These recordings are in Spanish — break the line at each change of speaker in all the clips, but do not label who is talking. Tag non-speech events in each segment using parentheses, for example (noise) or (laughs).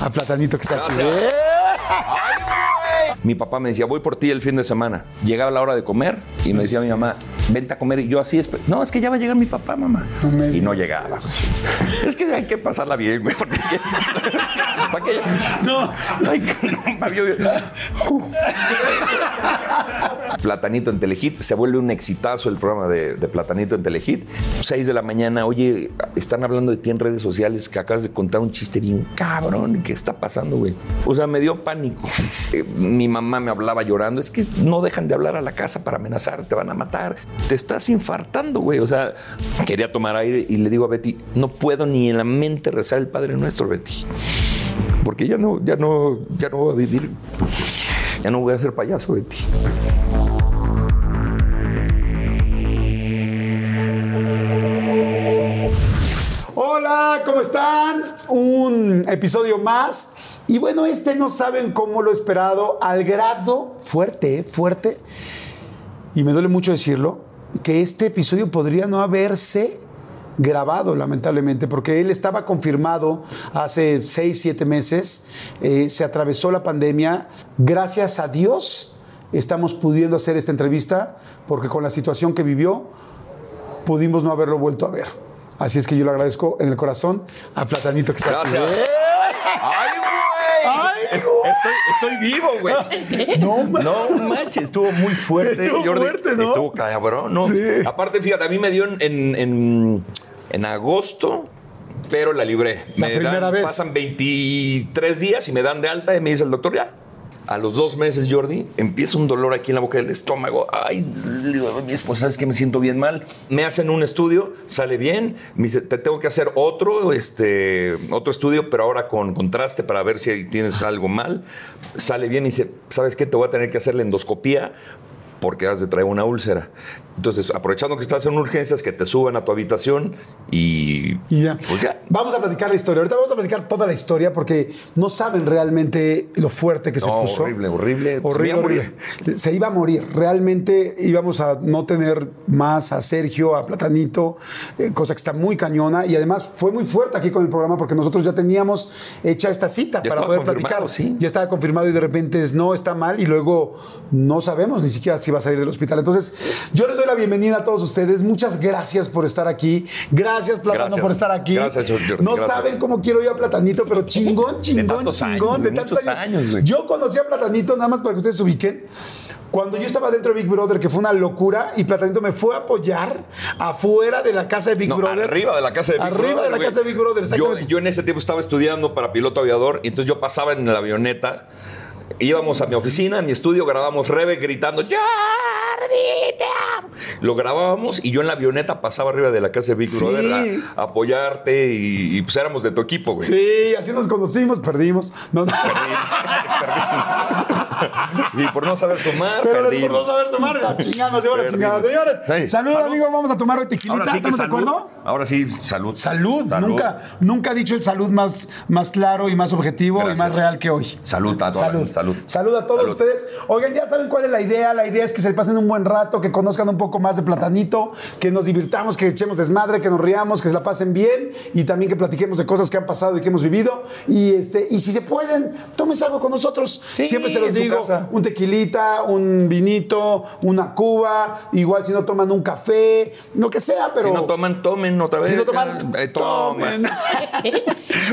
a Platanito que está aquí.
Gracias. Mi papá me decía, voy por ti el fin de semana. Llegaba la hora de comer y me decía mi mamá, vente a comer. Y yo así, no, es que ya va a llegar mi papá, mamá.
No me
y no llegaba. (laughs) Es que hay que pasarla bien, güey. porque- (laughs) ¿Para qué?
No.
Ay, caramba, yo- (laughs) Platanito en Telehit, se vuelve un exitazo el programa de, Platanito en Telehit. 6 de la mañana, oye, están hablando de ti en redes sociales que acabas de contar un chiste bien cabrón. ¿Qué está pasando, güey? O sea, me dio pánico. (laughs) Eh, mi mamá me hablaba llorando. Es que no dejan de hablar a la casa para amenazar, te van a matar. Te estás infartando, güey. O sea, quería tomar aire y le digo a Betty, no puedo ni en la mente rezar el Padre Nuestro, Betty. Porque ya no, ya no, ya no voy a vivir. Ya no voy a ser payaso, Betty.
Hola, ¿cómo están? Un episodio más. Y bueno, este no saben cómo lo he esperado, al grado fuerte, ¿eh? fuerte. Y me duele mucho decirlo, que este episodio podría no haberse grabado, lamentablemente, porque él estaba confirmado hace seis, siete meses, eh, se atravesó la pandemia, gracias a Dios estamos pudiendo hacer esta entrevista, porque con la situación que vivió, pudimos no haberlo vuelto a ver. Así es que yo le agradezco en el corazón a Platanito que está aquí.
Gracias. ¡Ay, güey!
¡Ay,
Estoy, estoy vivo, güey.
No,
No manches, estuvo muy fuerte.
Estuvo
Jordi.
fuerte, ¿no?
Estuvo cabrón, ¿no?
Sí.
Aparte, fíjate, a mí me dio en, en, en- en agosto, pero la libré.
La
me
primera
dan-
vez.
Pasan 23 días y me dan de alta y me dice el doctor, ya. A los dos meses, Jordi, empieza un dolor aquí en la boca del estómago. Ay, le digo a mi esposa, ¿sabes que me siento bien mal? Me hacen un estudio, sale bien. Me dice, te tengo que hacer otro, este, otro estudio, pero ahora con contraste para ver si tienes algo mal. Sale bien y dice, ¿sabes qué? Te voy a tener que hacer la endoscopía porque has de traer una úlcera. Entonces, aprovechando que estás en urgencias, que te suban a tu habitación y...
Y ya.
Pues ya.
Vamos a platicar la historia. Ahorita vamos a platicar toda la historia porque no saben realmente lo fuerte que se puso.
horrible, horrible.
Horrible,
morir.
horrible. Se iba a morir. Realmente íbamos a no tener más a Sergio, a Platanito, eh, cosa que está muy cañona. Y además fue muy fuerte aquí con el programa porque nosotros ya teníamos hecha esta cita
Ya
para poder platicar.
sí.
Ya estaba confirmado y de repente es no, está mal y luego no sabemos ni siquiera si va a salir del hospital. Entonces, yo les doy la bienvenida a todos ustedes. Muchas gracias por estar aquí. Gracias, Platano,
Gracias.
por estar aquí.
Gracias, Jordi.
No
Gracias.
saben cómo quiero yo a Platanito, pero chingón, chingón,
tantos
chingón,
años,
de
de
tantos años.
años,
yo conocí a Platanito, nada más para que ustedes se ubiquen. Cuando yo estaba dentro de Big Brother, que fue una locura, y Platanito me fue a apoyar afuera de la casa de Big
No,
Brother.
arriba de la casa de Big
Arriba
Brother.
de la
güey.
casa de Big Brother,
Yo,
exactamente.
yo en ese tiempo estaba estudiando para piloto aviador y entonces yo pasaba en la avioneta. Íbamos a mi oficina, a mi estudio, grabábamos Rebe gritando ¡Jordi, te amo". Lo grabábamos y yo en la avioneta pasaba arriba de la casa de Big
Sí.
Brother a, apoyarte y, y, pues éramos de tu equipo, güey.
Sí, así nos conocimos, perdimos. No, no.
Y por no saber sumar,
Pero
perdimos.
por no saber sumar, la chingada nos lleva la chingada. Señores,
Sí.
salud,
Salud.
amigo, vamos a tomar hoy tequilita.
Sí
¿Estamos de acuerdo?
Ahora sí, salud.
Salud, Nunca, nunca ha dicho el salud más, más claro y más objetivo y más real que hoy.
Salud a todos.
Salud.
Salud.
Salud a todos ustedes. Oigan, ya saben cuál es la idea. La idea es que se pasen un buen rato, que conozcan un poco más de Platanito, que nos divirtamos, que echemos desmadre, que nos riamos, que se la pasen bien y también que platiquemos de cosas que han pasado y que hemos vivido. Y, este, y si se pueden, tómense algo con nosotros.
Sí,
Siempre se los digo, un tequilita, un vinito, una cuba, igual si no toman un café, lo que sea, pero...
Si no toman, tomen otra vez.
Si no toman,
Eh,
tomen. (laughs)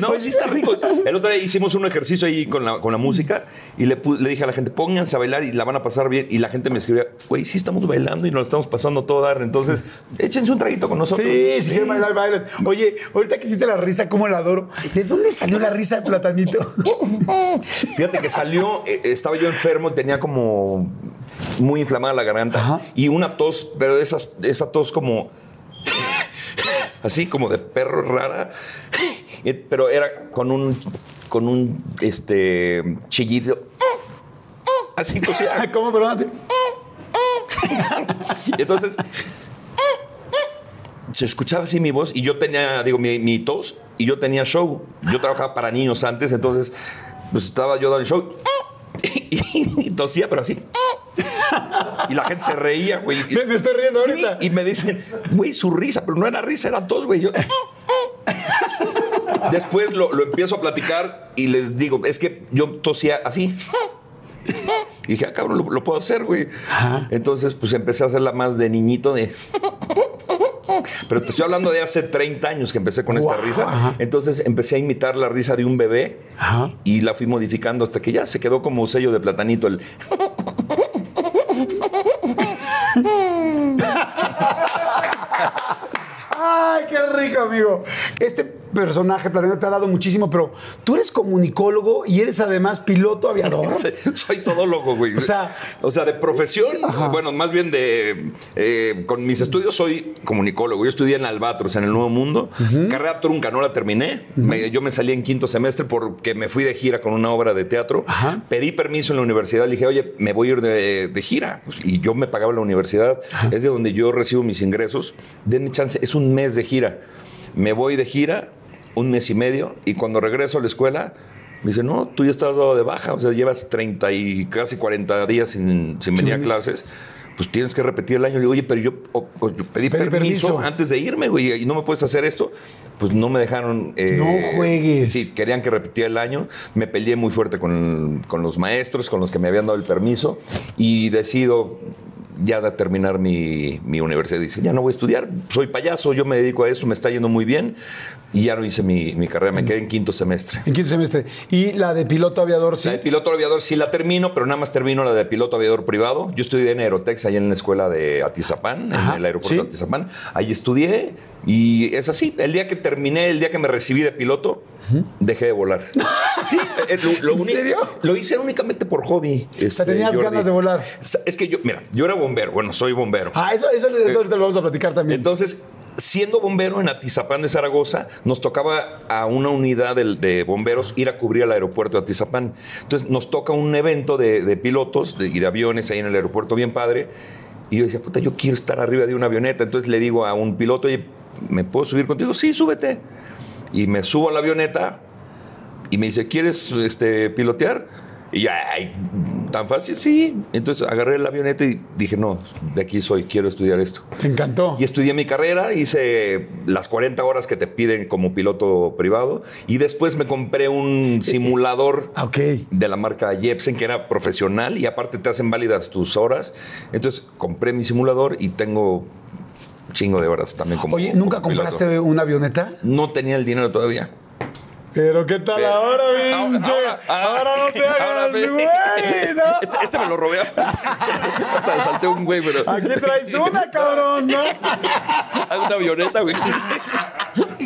No, sí está rico. El otro día hicimos un ejercicio ahí con la, con la música y le, le dije a la gente, pónganse a bailar y la van a pasar bien. Y la gente me escribía, güey, sí estamos bailando y nos lo estamos pasando todo dar. Entonces, échense un traguito con nosotros.
Sí, si quieren bailar, bailen. Oye, ahorita que hiciste la risa, ¿cómo la adoro? ¿De dónde salió la risa de Platanito? (laughs)
Fíjate que salió, eh, estaba yo enfermo, tenía como muy inflamada la garganta
Ajá.
y una tos, pero de esas, esa tos como así como de perro rara, pero era con un con un este chillido así tosía. (laughs)
¿Cómo, perdón?
Y entonces se escuchaba así mi voz y yo tenía, digo, mi, mi tos y yo tenía show. Yo trabajaba para niños antes, entonces pues estaba yo dando el show y, tosía, pero así. Y la gente se reía, güey.
Me, me estoy riendo
Sí,
ahorita.
y me dicen, güey, su risa, pero no era risa, era tos, güey. Yo, Después lo, lo empiezo a platicar y les digo, es que yo tosía así. Y dije, ah, cabrón, lo, lo puedo hacer, güey. Entonces, pues empecé a hacerla más de niñito, de. Pero te estoy hablando de hace 30 años que empecé con esta risa.
ajá.
Entonces empecé a imitar la risa de un bebé
Ajá.
y la fui modificando hasta que ya se quedó como sello de platanito. El... (laughs)
Ay, qué rico, amigo. Este personaje, Platanito, te ha dado muchísimo, pero tú eres comunicólogo y eres además piloto aviador. (laughs)
Soy todólogo, güey.
O sea-
o sea, de profesión, bueno, más bien de. eh, con mis estudios soy comunicólogo. Yo estudié en Albatros, en el Nuevo Mundo. Carrera trunca, no la terminé. Me- yo me salí en quinto semestre porque me fui de gira con una obra de teatro.
Ajá.
Pedí permiso en la universidad. Le dije, oye, me voy a ir de, de gira. Pues, y yo me pagaba la universidad. Es de donde yo recibo mis ingresos. Denme chance. Es un mes de gira. Me voy de gira un mes y medio y cuando regreso a la escuela me dice, no, tú ya estás dado de baja, o sea, llevas 30 y casi 40 días sin, sin venir a clases, pues tienes que repetir el año. Le digo, oye, pero yo, o- o yo pedí
Pedí
permiso,
permiso.
antes de irme, güey, y no me puedes hacer esto. Pues no me dejaron... eh,
No juegues.
Sí, querían que repitiera el año. Me peleé muy fuerte con, con los maestros, con los que me habían dado el permiso, y decido ya de terminar mi, mi universidad. Dice, ya no voy a estudiar, soy payaso, yo me dedico a esto, me está yendo muy bien, y ya no hice mi, mi carrera, me quedé en quinto semestre.
En quinto semestre. Y la de piloto aviador, sí.
La de piloto aviador sí la termino, pero nada más termino la de piloto aviador privado. Yo estudié en Aerotex, allá en la escuela de Atizapán,
Ajá,
en el aeropuerto
sí.
de Atizapán. Ahí estudié y es así. El día que terminé, el día que me recibí de piloto, dejé de volar. (laughs) sí, eh, lo, lo
¿En
uni-
serio?
Lo hice únicamente por hobby.
O sea,
este,
tenías
Jordi.
ganas de volar.
Es que yo, mira, yo era bombero. Bueno, soy bombero.
Ah, eso, eso, eso ahorita lo vamos a platicar también.
Entonces, siendo bombero en Atizapán de Zaragoza, nos tocaba a una unidad de, bomberos ir a cubrir al aeropuerto de Atizapán. Entonces, nos toca un evento de, de pilotos de- y de aviones ahí en el aeropuerto, bien padre. Y yo decía, puta, yo quiero estar arriba de una avioneta. Entonces le digo a un piloto, oye, ¿me puedo subir contigo? Sí, súbete. Y me subo a la avioneta y me dice, ¿quieres este, pilotear? Y ya, ¿tan fácil? Sí. Entonces agarré la avioneta y dije, no, de aquí soy, quiero estudiar esto.
Te encantó.
Y estudié mi carrera, hice las 40 horas que te piden como piloto privado y después me compré un simulador (laughs)
Ah, ok.
de la marca Jepsen que era profesional y aparte te hacen válidas tus horas. Entonces compré mi simulador y tengo chingo de horas también como
Oye, ¿nunca
como piloto.
compraste una avioneta?
No tenía el dinero todavía.
Pero ¿qué tal ahora,
Ahora-
pinche?
ahora-
Ahora, no te
ahora
hagas, güey, ¿no?
Este, este me lo robé. Hasta salté un güey, pero.
Aquí traes una, cabrón, ¿no?
Hay (laughs) una avioneta, güey.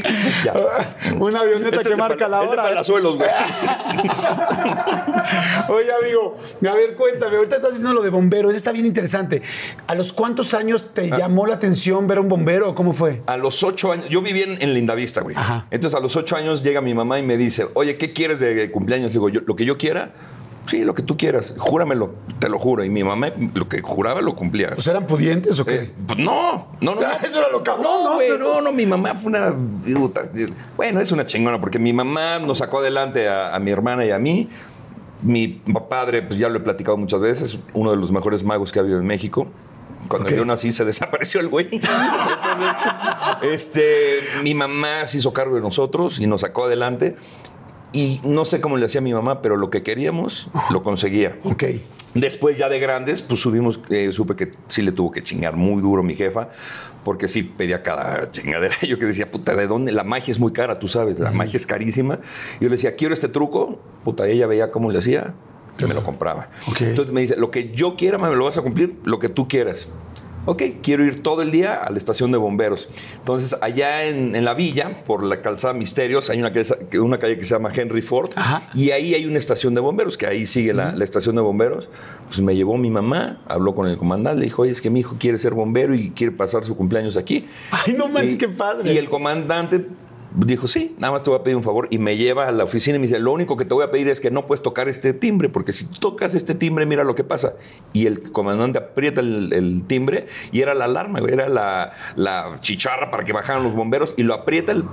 (laughs) (laughs)
Una avioneta
Este
que marca la
es de
hora.
güey. (laughs)
Oye, amigo, a ver, cuéntame. Ahorita estás diciendo lo de bombero. Eso está bien interesante. ¿A los cuántos años
Ah.
te llamó la atención ver a un bombero? ¿Cómo fue?
A los ocho años, yo vivía en, en Lindavista, güey.
Ajá.
Entonces a los ocho años llega mi mamá y me dice, oye, ¿qué quieres de cumpleaños? Digo, yo, lo que yo quiera, sí, lo que tú quieras, júramelo, te lo juro. Y mi mamá lo que juraba lo cumplía.
¿O sea, eran pudientes o qué?
Eh, pues no, no, no.
O sea,
no.
eso era lo cabrón, ¿no?
No, güey, no, no, mi mamá fue una. Bueno, es una chingona, porque mi mamá nos sacó adelante a, a mi hermana y a mí. Mi padre, pues ya lo he platicado muchas veces, uno de los mejores magos que ha habido en México. Cuando yo nací se (laughs) desapareció el güey. Entonces, este, mi mamá se hizo cargo de nosotros y nos sacó adelante. Y no sé cómo le hacía mi mamá, pero lo que queríamos lo conseguía.
Ok.
Después ya de grandes, pues subimos, eh, supe que sí le tuvo que chingar muy duro mi jefa, porque sí pedía cada chingadera. (laughs) Yo que decía, puta, ¿de dónde? La magia es muy cara, tú sabes, la magia es carísima. Yo le decía, quiero este truco, puta, ella veía cómo le hacía y me lo compraba.
Ok.
Entonces me dice, lo que yo quiera, me lo vas a cumplir, lo que tú quieras. Ok, quiero ir todo el día a la estación de bomberos. Entonces, allá en, en la villa, por la calzada Misterios, hay una, calle- una calle que se llama Henry Ford.
Ajá.
Y ahí hay una estación de bomberos, que ahí sigue la, la estación de bomberos. Pues me llevó mi mamá, habló con el comandante, le dijo, oye, es que mi hijo quiere ser bombero y quiere pasar su cumpleaños aquí.
Ay, no manches,
Y-
qué padre.
Y el comandante dijo, sí, nada más te voy a pedir un favor. Y me lleva a la oficina y me dice, lo único que te voy a pedir es que no puedes tocar este timbre, porque si tocas este timbre, mira lo que pasa. Y el comandante aprieta el, timbre y era la alarma, era la, la chicharra para que bajaran los bomberos y lo aprieta. el-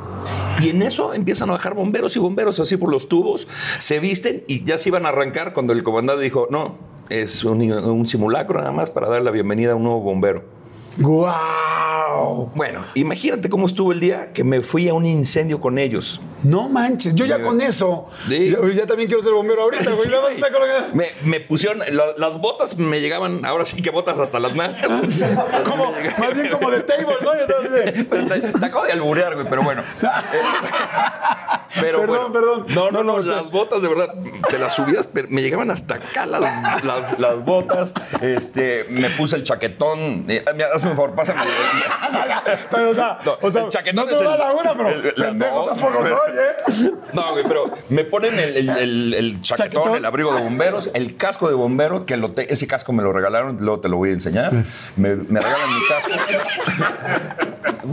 y en eso empiezan a bajar bomberos y bomberos así por los tubos, se visten y ya se iban a arrancar cuando el comandante dijo, no, es un, un simulacro nada más para dar la bienvenida a un nuevo bombero.
¡Guau!
Bueno, imagínate cómo estuvo el día que me fui a un incendio con ellos.
No manches, yo ya
Sí.
con eso.
Sí.
Ya, ya también quiero ser bombero ahorita, güey.
Sí,
la-
me, me pusieron, la- las botas me llegaban, ahora sí que botas hasta las manos. (laughs)
Como,
Me llegaban-
más bien como de table, ¿no? De- (laughs)
Pero te, te acabo de alburear, güey, pero bueno. Eh, (laughs) pero
Perdón,
bueno.
perdón.
No, no,
No,
las botas de verdad, te las subías, pero me llegaban hasta acá las, las, las botas. Este, me puse el chaquetón. Eh, hazme un favor, pásame. (laughs)
Pero, o sea,
No,
o sea
el chaquetón
no
es
se
el-
la una, pero
el- las
pendejo
dos,
tampoco
güey.
soy, ¿eh?
No, güey, pero me ponen el, el- el- el chaquetón,
Chaquetón.
el abrigo de bomberos, el casco de bomberos, que lo te- ese casco me lo regalaron, luego te lo voy a enseñar. Me, me regalan mi casco.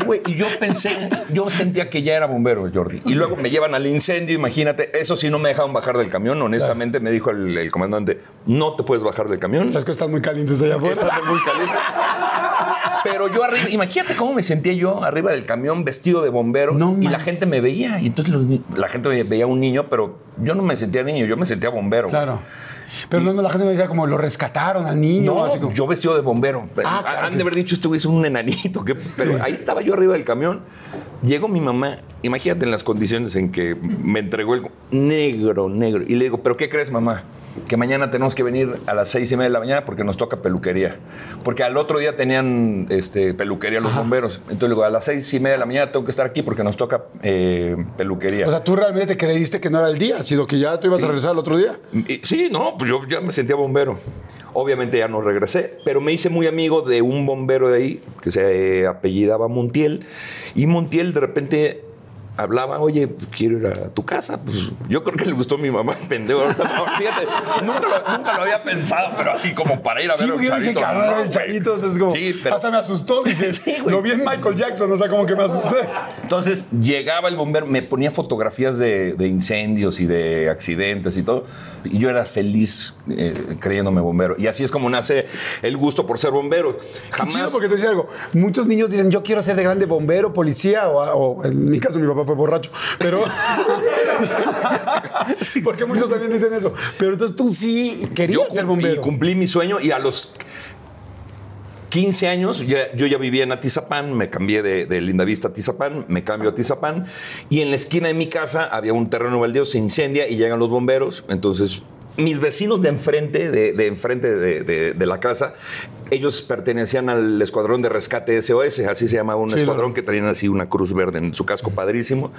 Güey, y yo pensé, yo sentía que ya era bombero, Jordi. Y luego me llevan al incendio, imagínate. Eso sí, no me dejaron bajar del camión. Honestamente, me dijo el, el comandante, no te puedes bajar del camión.
Las cosas están muy calientes allá afuera.
Está muy caliente. Pero yo arriba, imagínate cómo me sentía yo arriba del camión vestido de bombero
No
y la gente me veía. Y entonces los la gente me veía un niño, pero yo no me sentía niño, yo me sentía bombero.
Claro. Pero no, no, la gente me decía como lo rescataron al niño.
No,
así como-
yo vestido de bombero.
Ah, claro
Han
que-
de haber dicho, este güey es un enanito. que- Pero ahí estaba yo arriba del camión. Llegó mi mamá. Imagínate en las condiciones en que me entregó el negro, negro. Y le digo, ¿pero qué crees, mamá? Que mañana tenemos que venir a las seis y media de la mañana porque nos toca peluquería. Porque al otro día tenían este, peluquería los bomberos. Entonces digo, a las seis y media de la mañana tengo que estar aquí porque nos toca eh, peluquería.
O sea, tú realmente te creíste que no era el día, sino que ya tú ibas a regresar al otro día.
Y- Sí, no, pues yo ya me sentía bombero. Obviamente ya no regresé, pero me hice muy amigo de un bombero de ahí que se apellidaba Montiel. Y Montiel de repente hablaba, oye, pues, quiero ir a tu casa. Pues yo creo que le gustó a mi mamá, pendejo. (laughs) Fíjate, nunca lo, nunca lo había pensado, pero así como para ir a
Sí,
ver a un
yo dije
chavito. no,
chavito es como.
Sí, pero-
Hasta me asustó. Dije, (laughs)
Sí, güey.
lo vi en Michael Jackson, o sea, como que me asusté.
Entonces llegaba el bombero, me ponía fotografías de, de incendios y de accidentes y todo. Y yo era feliz eh, creyéndome bombero. Y así es como nace el gusto por ser bombero.
Qué chido
Jamás.
porque te decía algo. Muchos niños dicen, yo quiero ser de grande bombero, policía, o, o en mi caso mi papá fue borracho. Pero. (laughs) porque muchos también dicen eso. Pero entonces tú sí querías ser bombero.
Y cumplí mi sueño y a los 15 años ya- yo ya vivía en Atizapán, me cambié de, de Lindavista a Atizapán, me cambio a Atizapán y en la esquina de mi casa había un terreno baldío, se incendia y llegan los bomberos. Entonces mis vecinos de enfrente, de, de enfrente de, de- de la casa, ellos pertenecían al escuadrón de rescate SOS, así se llamaba un
Sí,
escuadrón que traían así una cruz verde en su casco padrísimo.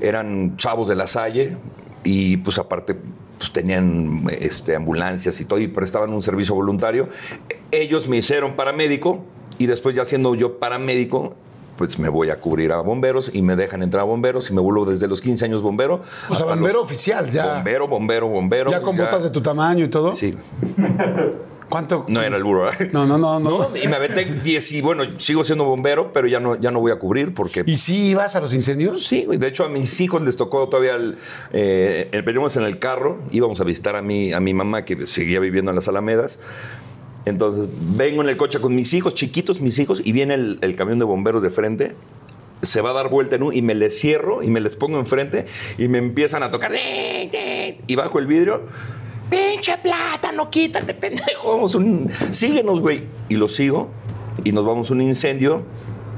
Eran chavos de la Salle y pues aparte pues, tenían este, ambulancias y todo y prestaban un servicio voluntario. Ellos me hicieron paramédico y después ya siendo yo paramédico pues me voy a cubrir a bomberos y me dejan entrar a bomberos y me vuelvo desde los 15 años bombero.
O sea, bombero oficial, ya.
Bombero, bombero, bombero.
ya con botas de tu tamaño y todo.
Sí,
¿Cuánto?
no era el burro. ¿eh?
No, no, no, no.
Y me aventé 10 y bueno, sigo siendo bombero, pero ya no, ya no voy a cubrir porque...
¿Y si ibas a los incendios?
Sí. De hecho, a mis hijos les tocó todavía el. Eh, en el carro, íbamos a visitar a mi, a mi mamá que seguía viviendo en las Alamedas. Entonces, vengo en el coche con mis hijos, chiquitos mis hijos, y viene el, camión de bomberos de frente. Se va a dar vuelta en un, y me les cierro y me les pongo enfrente y me empiezan a tocar. "Eh, eh", Y bajo el vidrio. Pinche plátano, quítate, (laughs) pendejo. Vamos un. Síguenos, güey. Y lo sigo y nos vamos a un incendio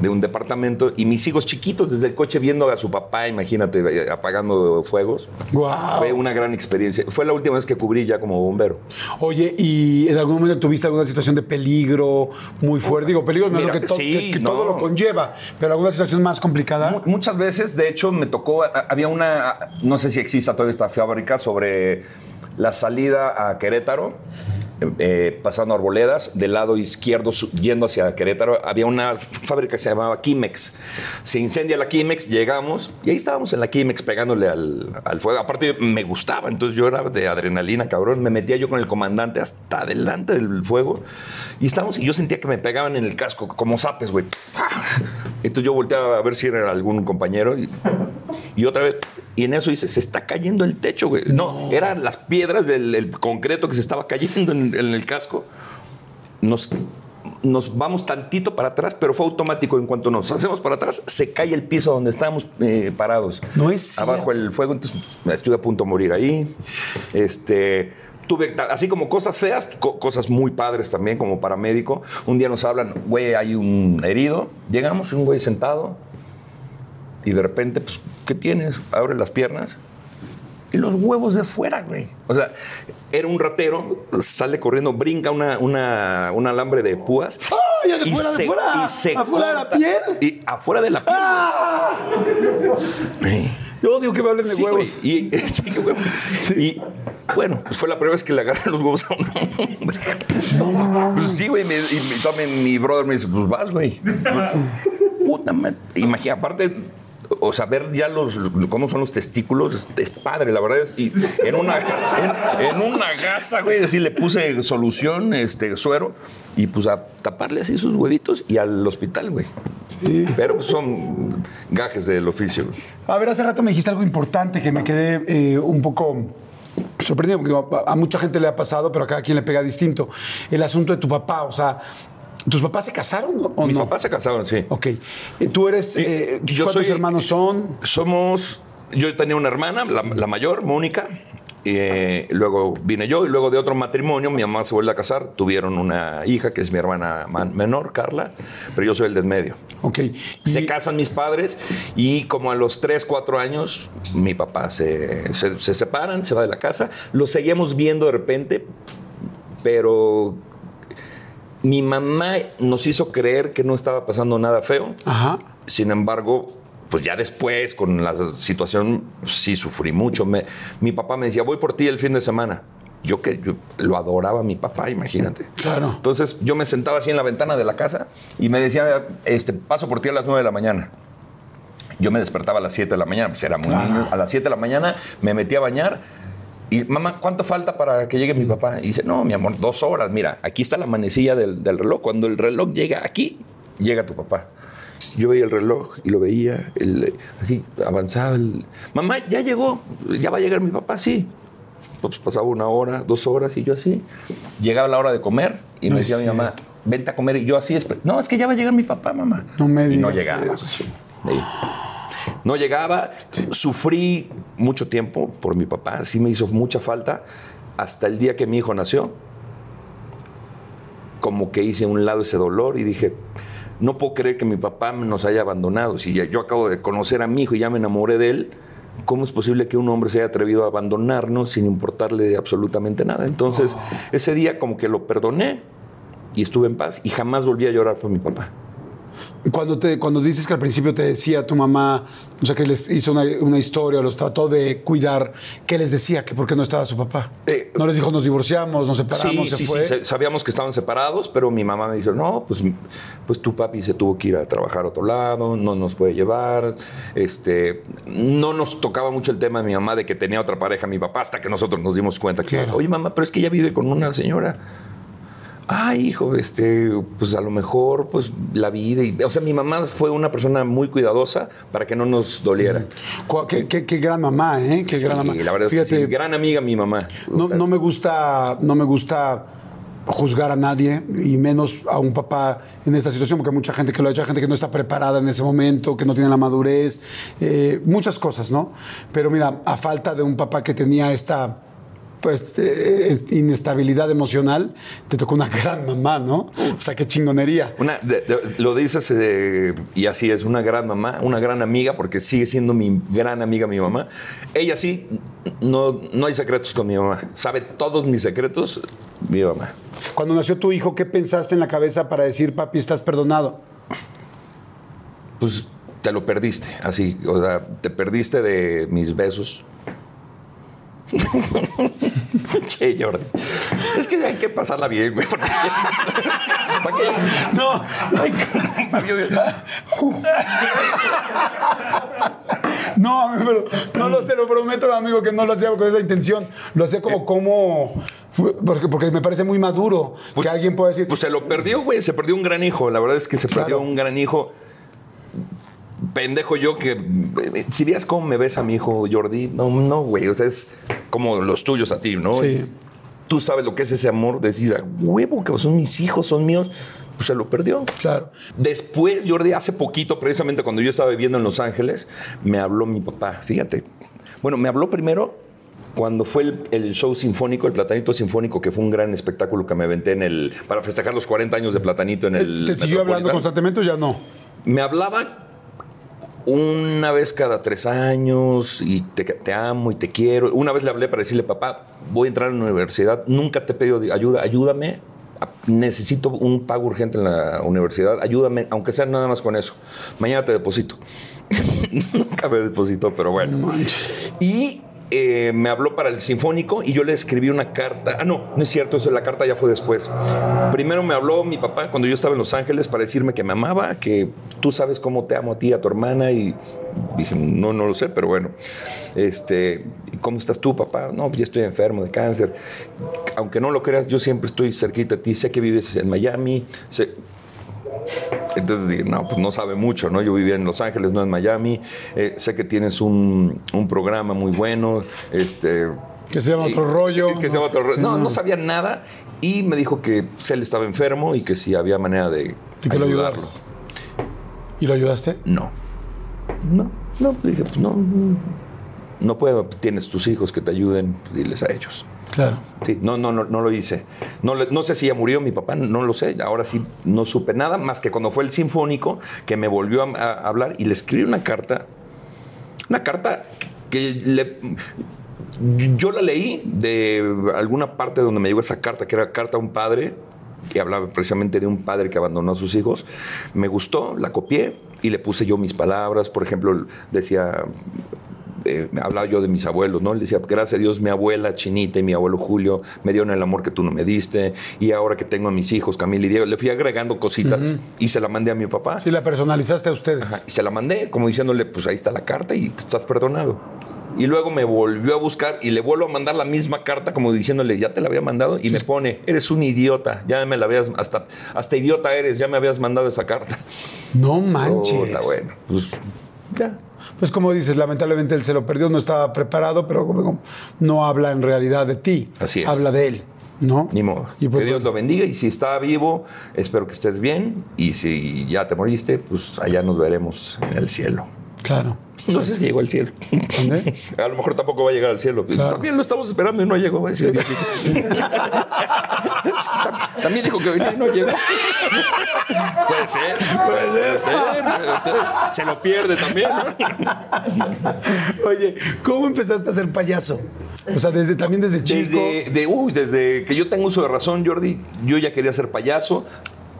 de un departamento y mis hijos chiquitos desde el coche viendo a su papá, imagínate, eh, apagando fuegos.
Guau.
Fue una gran experiencia. Fue la última vez que cubrí ya como bombero.
Oye, ¿y en algún momento tuviste alguna situación de peligro muy fuerte? Digo, peligro
Mira,
que, to-
sí,
que- que
no.
todo lo conlleva, pero alguna situación más complicada.
Mu- Muchas veces, de hecho, me tocó, había una, no sé si exista todavía esta fábrica, sobre la salida a Querétaro, eh, pasando Arboledas, del lado izquierdo yendo hacia Querétaro, había una fábrica que se llamaba Kimex. Se incendia la Kimex, llegamos y ahí estábamos en la Kimex pegándole al, al fuego. Aparte, me gustaba, entonces yo era de adrenalina, cabrón. Me metía yo con el comandante hasta adelante del fuego y estábamos, y yo sentía que me pegaban en el casco, como zapes, güey. (laughs) Entonces yo volteaba a ver si era algún compañero y, y otra vez. Y en eso dice, se está cayendo el techo, güey. No, eran las piedras del el concreto que se estaba cayendo en, en el casco. Nos, nos vamos tantito para atrás, pero fue automático. En cuanto nos hacemos para atrás, se cae el piso donde estábamos eh, parados.
No es
Abajo
cierto.
el fuego, entonces estuve a punto de morir ahí. Este, tuve, así como cosas feas, co- cosas muy padres también como paramédico. Un día nos hablan, güey, hay un herido. Llegamos, un güey sentado. Y de repente, pues, ¿qué tienes? Abre las piernas. Y los huevos de fuera, güey. O sea, era un ratero, sale corriendo, brinca una, una, un alambre de púas.
¡Ay, de fuera, de fuera!
y se
¿Afuera de la piel?
Y afuera de la piel.
¡Ah! Yo odio que me hablen de
Sí,
huevos. (laughs)
güey. Y, sí. Y, bueno, pues fue la primera vez que le agarré los huevos a un hombre. Pues sí, güey. me- Y, también mi brother me dice, pues vas, güey. Pues, puta madre. Imagina, aparte, o sea, ver ya los, cómo son los testículos, es, padre, la verdad es. Y en una, en, en una gasa, güey, así le puse solución, este, suero, y pues a taparle así sus huevitos y al hospital, güey.
Sí.
Pero pues, son gajes del oficio.
A ver, hace rato me dijiste algo importante que me quedé eh, un poco sorprendido, porque a, a mucha gente le ha pasado, pero a cada quien le pega distinto. El asunto de tu papá, o sea, ¿tus papás se casaron o o
Mis
no?
papás se casaron, sí.
Ok. Eh, ¿Tú eres, eh, tus
yo
cuántos
soy-
hermanos son?
Somos. Yo tenía una hermana, la, la mayor, Mónica. eh, luego vine yo y luego de otro matrimonio mi mamá se vuelve a casar. Tuvieron una hija que es mi hermana man- menor, Carla, pero yo soy el del medio.
Ok. Y-
Se casan mis padres y como a los 3, 4 años mi papá se, se- se separan, se va de la casa. Lo seguíamos viendo de repente, pero mi mamá nos hizo creer que no estaba pasando nada feo.
Ajá.
Sin embargo, pues ya después, con la situación, sí sufrí mucho. Me- mi papá me decía, voy por ti el fin de semana. Yo que yo lo adoraba a mi papá, imagínate.
Claro.
Entonces yo me sentaba así en la ventana de la casa y me decía, este, paso por ti a las 9 de la mañana. Yo me despertaba a las 7 de la mañana, pues era muy niño. A las 7 de la mañana me metí a bañar y, mamá, ¿cuánto falta para que llegue mi papá? Y dice, no, mi amor, dos horas. Mira, aquí está la manecilla del, del reloj. Cuando el reloj llega aquí, llega tu papá. Yo veía el reloj y lo veía, el- así avanzaba. el- Mamá, ya llegó, ya va a llegar mi papá, sí. Pues pasaba una hora, dos horas y yo así. Llegaba la hora de comer y
No
me decía mi mamá, vente a comer. Y yo así, no, es que ya va a llegar mi papá, mamá.
No me
Y no
digas
llegaba.
eso.
No llegaba, sufrí mucho tiempo por mi papá, sí me hizo mucha falta, hasta el día que mi hijo nació. Como que hice a un lado ese dolor y dije, no puedo creer que mi papá nos haya abandonado. Si yo acabo de conocer a mi hijo y ya me enamoré de él, ¿cómo es posible que un hombre se haya atrevido a abandonarnos sin importarle absolutamente nada? Entonces, ese día como que lo perdoné y estuve en paz y jamás volví a llorar por mi papá.
Cuando, te, cuando dices que al principio te decía tu mamá, o sea, que les hizo una, una historia, los trató de cuidar, ¿qué les decía? ¿Que por qué no estaba su papá?
Eh,
no les dijo, nos divorciamos, nos separamos,
Sí,
se
sí,
fue.
sí, sa- sabíamos que estaban separados, pero mi mamá me dijo, no, pues, pues tu papi se tuvo que ir a trabajar a otro lado, no nos puede llevar. Este, no nos tocaba mucho el tema de mi mamá de que tenía otra pareja, mi papá, hasta que nosotros nos dimos cuenta que,
Claro.
oye mamá, pero es que ella vive con una señora. Ay, hijo, este, pues a lo mejor, pues la vida. Y, o sea, mi mamá fue una persona muy cuidadosa para que no nos doliera.
Qué, qué- qué gran mamá, ¿eh? Qué
Sí,
gran mamá.
la verdad es que
Fíjate,
sí, gran amiga mi mamá.
no, no me gusta, no me gusta juzgar a nadie y menos a un papá en esta situación, porque hay mucha gente que lo ha hecho, hay gente que no está preparada en ese momento, que no tiene la madurez, eh, muchas cosas, ¿no? Pero mira, a falta de un papá que tenía esta pues eh, es- inestabilidad emocional, te tocó una (laughs) gran mamá, ¿no? O sea, qué chingonería.
Una, de- de- lo dices eh, y así es, una gran mamá, una gran amiga, porque sigue siendo mi gran amiga mi mamá. Ella sí, no, no hay secretos con mi mamá. Sabe todos mis secretos, mi mamá.
Cuando nació tu hijo, ¿qué pensaste en la cabeza para decir, papi, estás perdonado?
Pues te lo perdiste, así, o sea, te perdiste de mis besos. (laughs) che, Jordi. Es que hay que pasarla bien, güey. porque- (laughs) ¿Para qué?
No, No, pero no lo, te lo prometo, amigo, que no lo hacía con esa intención. Lo hacía como, como, porque, porque me parece muy maduro que alguien pueda decir,
Pues se lo perdió, güey. Se perdió un gran hijo. La verdad es que se perdió un gran hijo. Pendejo yo que... Si vieras cómo me ves a mi hijo Jordi, no, no, güey. O sea, es como los tuyos a ti, ¿no?
Sí.
Es- tú sabes lo que es ese amor, decir, "A huevo, que son mis hijos, son míos. Pues se lo perdió.
claro,
Después, Jordi, hace poquito, precisamente cuando yo estaba viviendo en Los Ángeles, me habló mi papá. Fíjate. Bueno, me habló primero cuando fue el, el show sinfónico, el Platanito Sinfónico, que fue un gran espectáculo que me aventé en el, para festejar los 40 años de Platanito en el.
¿Te siguió hablando constantemente o ya no?
Me hablaba una vez cada tres años y te, te amo y te quiero. Una vez le hablé para decirle, papá, voy a entrar a la universidad, nunca te he pedido ayuda, ayúdame. Necesito un pago urgente en la universidad, ayúdame, aunque sea nada más con eso. Mañana te deposito. (laughs) nunca me depositó, pero bueno. Y eh, me habló para el sinfónico y yo le escribí una carta. Ah, no, no es cierto, eso, la carta ya fue después. Primero me habló mi papá cuando yo estaba en Los Ángeles para decirme que me amaba, que tú sabes cómo te amo a ti, a tu hermana, y dije, no, no lo sé, pero bueno. Este, ¿Cómo estás tú, papá? No, pues ya estoy enfermo de cáncer. Aunque no lo creas, yo siempre estoy cerquita de ti, sé que vives en Miami, sé, entonces dije, no, pues no sabe mucho, ¿no? Yo vivía en Los Ángeles, no en Miami. Eh, sé que tienes un, un programa muy bueno. Este,
Que se llama otro rollo.
Que, que se llama otro rollo.
Sí,
no, no sabía nada. Y me dijo que él estaba enfermo y que si había manera de
Y que lo
ayudarlo.
ayudaras. ¿Y lo ayudaste?
No. No, no. Dije, pues no. No puedo. Tienes tus hijos que te ayuden, pues, diles a ellos.
Claro.
Sí, no, no, no, no lo hice. No, sé si ya murió mi papá, no lo sé. Ahora sí no supe nada más que cuando fue el sinfónico que me volvió a, a hablar y le escribí una carta. Una carta que le. Yo la leí de alguna parte donde me llegó esa carta, que era carta a un padre, que hablaba precisamente de un padre que abandonó a sus hijos. Me gustó, la copié y le puse yo mis palabras. Por ejemplo, decía, eh, hablaba yo de mis abuelos, ¿no? Le decía, gracias a Dios, mi abuela Chinita y mi abuelo Julio me dieron el amor que tú no me diste. Y ahora que tengo a mis hijos, Camila y Diego, le fui agregando cositas y se la mandé a mi papá.
Sí, la personalizaste a ustedes.
Ajá, Y se la mandé, como diciéndole, pues ahí está la carta y te estás perdonado. Y luego me volvió a buscar y le vuelvo a mandar la misma carta, como diciéndole, ya te la había mandado. Y me pone, eres un idiota, ya me la habías, hasta, hasta idiota eres, ya me habías mandado esa carta.
No (laughs) manches.
Puta, bueno, pues ya.
Pues como dices, lamentablemente él se lo perdió, no estaba preparado, pero como no habla en realidad de ti.
Así es.
Habla de él, ¿no?
Ni modo.
Y pues,
que Dios lo bendiga y si está vivo, espero que estés bien. Y si ya te moriste, pues allá nos veremos en el cielo.
Claro.
No sé si llegó al cielo.
¿Dónde?
A lo mejor tampoco va a llegar al cielo.
Claro.
También lo estamos esperando y no llegó. Va a decir Diosito. (laughs) Tam- También dijo que venía y no llegó. Puede ser. Puede ser. puede ser. Se lo pierde también. ¿no?
Oye, ¿cómo empezaste a ser payaso? O sea, desde, también desde chico.
Desde, de, uy, desde que yo tengo uso de razón, Jordi, yo ya quería ser payaso.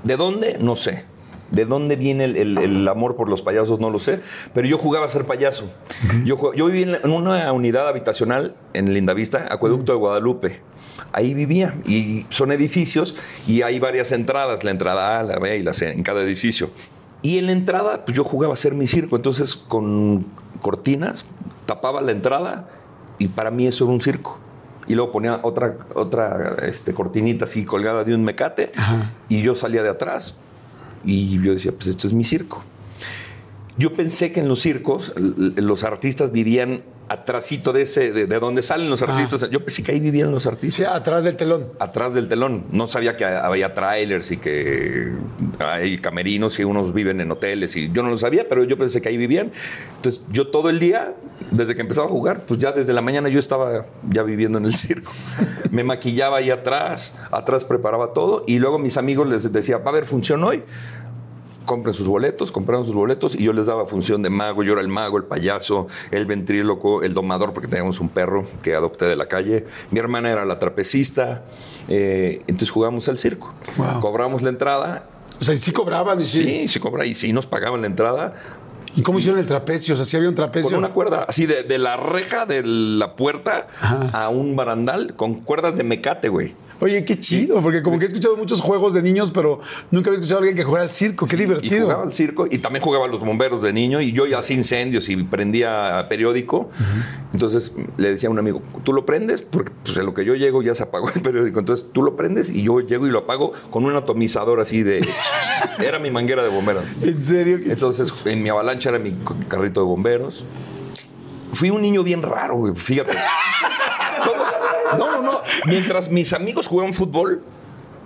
¿De dónde? No sé. ¿De dónde viene el, el- el amor por los payasos? No lo sé. Pero yo jugaba a ser payaso. yo, yo vivía en, la- en una unidad habitacional en Lindavista, Acueducto de Guadalupe. Ahí vivía. Y son edificios y hay varias entradas. La entrada A, la B y la C en cada edificio. Y en la entrada, pues yo jugaba a hacer mi circo. Entonces, con cortinas, tapaba la entrada y para mí eso era un circo. Y luego ponía otra, otra este, cortinita así colgada de un mecate y yo salía de atrás y yo decía, pues este es mi circo. Yo pensé que en los circos los artistas vivían atrásito de ese, de, de donde salen los artistas. Yo pensé que ahí vivían los artistas
Sí, atrás del telón.
atrás del telón. No sabía que había trailers y que hay camerinos y unos viven en hoteles y yo no lo sabía, pero yo pensé que ahí vivían. Entonces yo todo el día, desde que empezaba a jugar, pues ya desde la mañana yo estaba ya viviendo en el circo. (laughs) Me maquillaba ahí atrás, atrás preparaba todo y luego mis amigos les decía, va a haber función hoy. Compren sus boletos, compraron sus boletos y yo les daba función de mago. Yo era el mago, el payaso, el ventríloco, el domador, porque teníamos un perro que adopté de la calle. Mi hermana era la trapecista. eh, entonces jugábamos al circo.
Wow.
Cobramos la entrada.
O sea, ¿y sí cobraban. y sí.
Sí, sí cobra y sí nos pagaban la entrada
¿Y cómo hicieron el trapecio? O sea, sí había un trapecio.
con una cuerda, así de, de la reja de la puerta a un barandal con cuerdas de mecate, güey.
Oye, qué chido, porque como que he escuchado muchos juegos de niños, pero nunca había escuchado a alguien que jugara al circo. Qué
Y
divertido.
jugaba al circo y también jugaba a los bomberos de niño y yo ya hacía incendios y prendía periódico. Entonces le decía a un amigo, ¿tú lo prendes? Porque pues, en lo que yo llego ya se apagó el periódico. Entonces tú lo prendes y yo llego y lo apago con un atomizador así de... (laughs) era mi manguera de bomberos.
¿En serio?
Entonces en mi avalancha era mi carrito de bomberos. Fui un niño bien raro, fíjate. (laughs) Todos- no, no, no. Mientras mis amigos jugaban fútbol,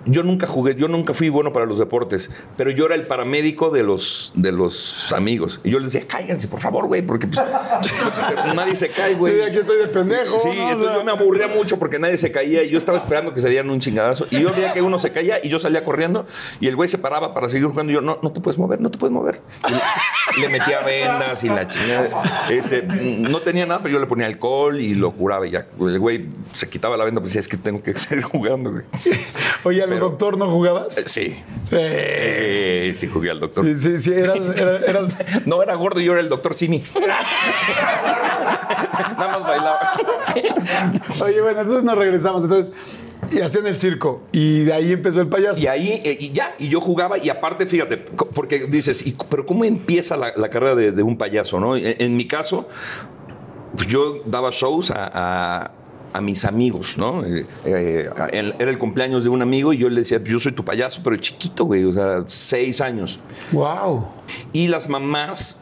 yo nunca jugué, yo nunca fui bueno para los deportes, pero yo era el paramédico de los, de los amigos. Y yo les decía, cáiganse, por favor, güey, porque pues, (laughs) nadie se cae, güey.
Sí, aquí estoy de pendejo.
Sí, entonces yo me aburría mucho porque nadie se caía y yo estaba esperando que se dieran un chingadazo. Y yo veía que uno se caía y yo salía corriendo y el güey se paraba para seguir jugando. Y yo, no, no te puedes mover, no te puedes mover. Y le, (laughs) le metía vendas y la chingada. Este, no tenía nada, pero yo le ponía alcohol y lo curaba y ya. El güey se quitaba la venda, pues decía, es que tengo que (laughs) seguir jugando, güey.
Oye, ¿al
pero-
doctor no jugabas?
Sí.
Sí.
Eh, sí jugué al doctor.
Sí, sí, sí, eras, era- eras- (laughs)
No era gordo, yo era el doctor Simi. (laughs) Nada más bailaba. (laughs)
Oye, bueno, entonces nos regresamos. Entonces, y hacían el circo. Y de ahí empezó el payaso.
Y ahí, eh, y ya, y yo jugaba, y aparte, fíjate, porque dices, ¿y, pero ¿cómo empieza la, la carrera de, de un payaso? ¿no? En, en mi caso, pues yo daba shows a, a- a mis amigos, ¿no? Eh, eh, era el cumpleaños de un amigo y yo le decía, yo soy tu payaso, pero chiquito, güey, o sea, seis años.
Wow.
Y las mamás,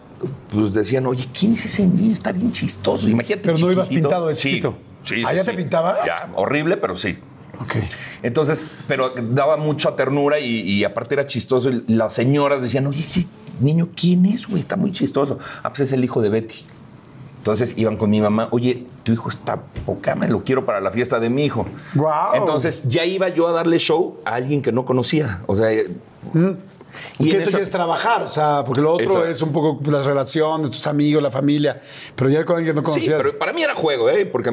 pues decían, oye, ¿quién es ese niño? Está bien chistoso. Imagínate.
Pero no ibas pintado de chiquito.
Sí,
¿Ah,
sí,
ya te
sí.
pintabas?
Ya, horrible, pero sí.
Ok.
Entonces, pero daba mucha ternura y, y aparte era chistoso. Y Las señoras decían, oye, ese niño, ¿quién es, güey? Está muy chistoso. Ah, pues es el hijo de Betty. Entonces iban con mi mamá, oye, tu hijo está poca, me lo quiero para la fiesta de mi hijo.
Guau.
Entonces ya iba yo a darle show a alguien que no conocía. O sea, eh,
Y eso
esa-
ya es trabajar, o sea, porque lo otro es un poco las relaciones, tus amigos, la familia. Pero ya con alguien que no
Sí,
conocías.
pero para mí era juego, ¿eh? Porque,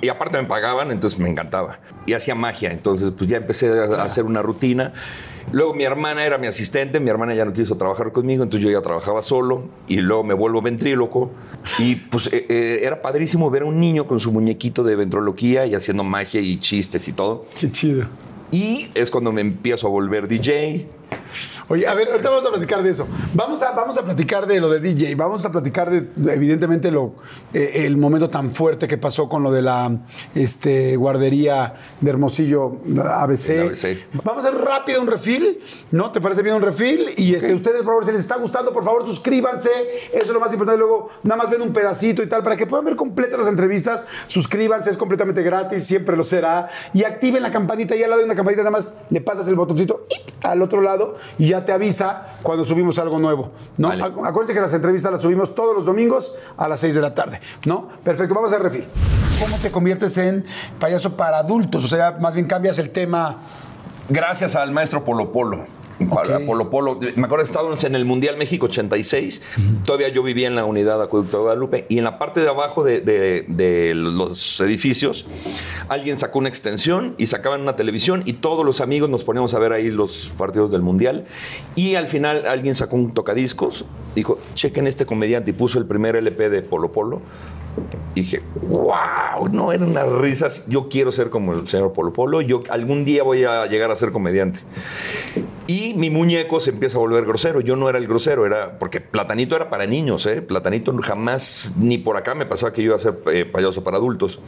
y aparte me pagaban, entonces me encantaba. Y hacía magia, entonces pues ya empecé a, a hacer una rutina. Luego mi hermana era mi asistente, mi hermana ya no quiso trabajar conmigo, entonces yo ya trabajaba solo y luego me vuelvo ventríloco. Y pues eh, eh, era padrísimo ver a un niño con su muñequito de ventroloquía y haciendo magia y chistes y todo.
Qué chido.
Y es cuando me empiezo a volver DJ.
Oye, a ver, ahorita vamos a platicar de eso. Vamos a, vamos a platicar de lo de DJ. Vamos a platicar de, evidentemente, lo, eh, el momento tan fuerte que pasó con lo de la este, guardería de Hermosillo ABC.
ABC.
Vamos a hacer rápido un refil, ¿no? ¿Te parece bien un refil? Y este, ustedes, por favor, si les está gustando, por favor, suscríbanse. Eso es lo más importante. Luego, nada más ven un pedacito y tal, para que puedan ver completas las entrevistas. Suscríbanse, es completamente gratis, siempre lo será. Y activen la campanita. Y al lado de una campanita, nada más le pasas el botoncito al otro lado y ya te avisa cuando subimos algo nuevo, ¿no?
Vale.
Acu- Acuérdense que las entrevistas las subimos todos los domingos a las 6 de la tarde, ¿no? Perfecto, vamos a refil. ¿Cómo te conviertes en payaso para adultos? O sea, más bien cambias el tema.
Gracias al maestro Polo Polo. Para Polo Polo. Me acuerdo, estábamos en el Mundial México 86. Todavía yo vivía en la unidad de Acueducto de Guadalupe. Y en la parte de abajo de, de- de los edificios, alguien sacó una extensión y sacaban una televisión. Y todos los amigos nos poníamos a ver ahí los partidos del Mundial. Y al final alguien sacó un tocadiscos. Dijo, chequen este comediante. Y puso el primer LP de Polo Polo. Y dije, wow, no, eran unas risas. Yo quiero ser como el señor Polo Polo. Yo algún día voy a llegar a ser comediante. Y mi muñeco se empieza a volver grosero. Yo no era el grosero, era porque Platanito era para niños, ¿eh? Platanito jamás, ni por acá me pasaba que yo iba a ser eh, payaso para adultos.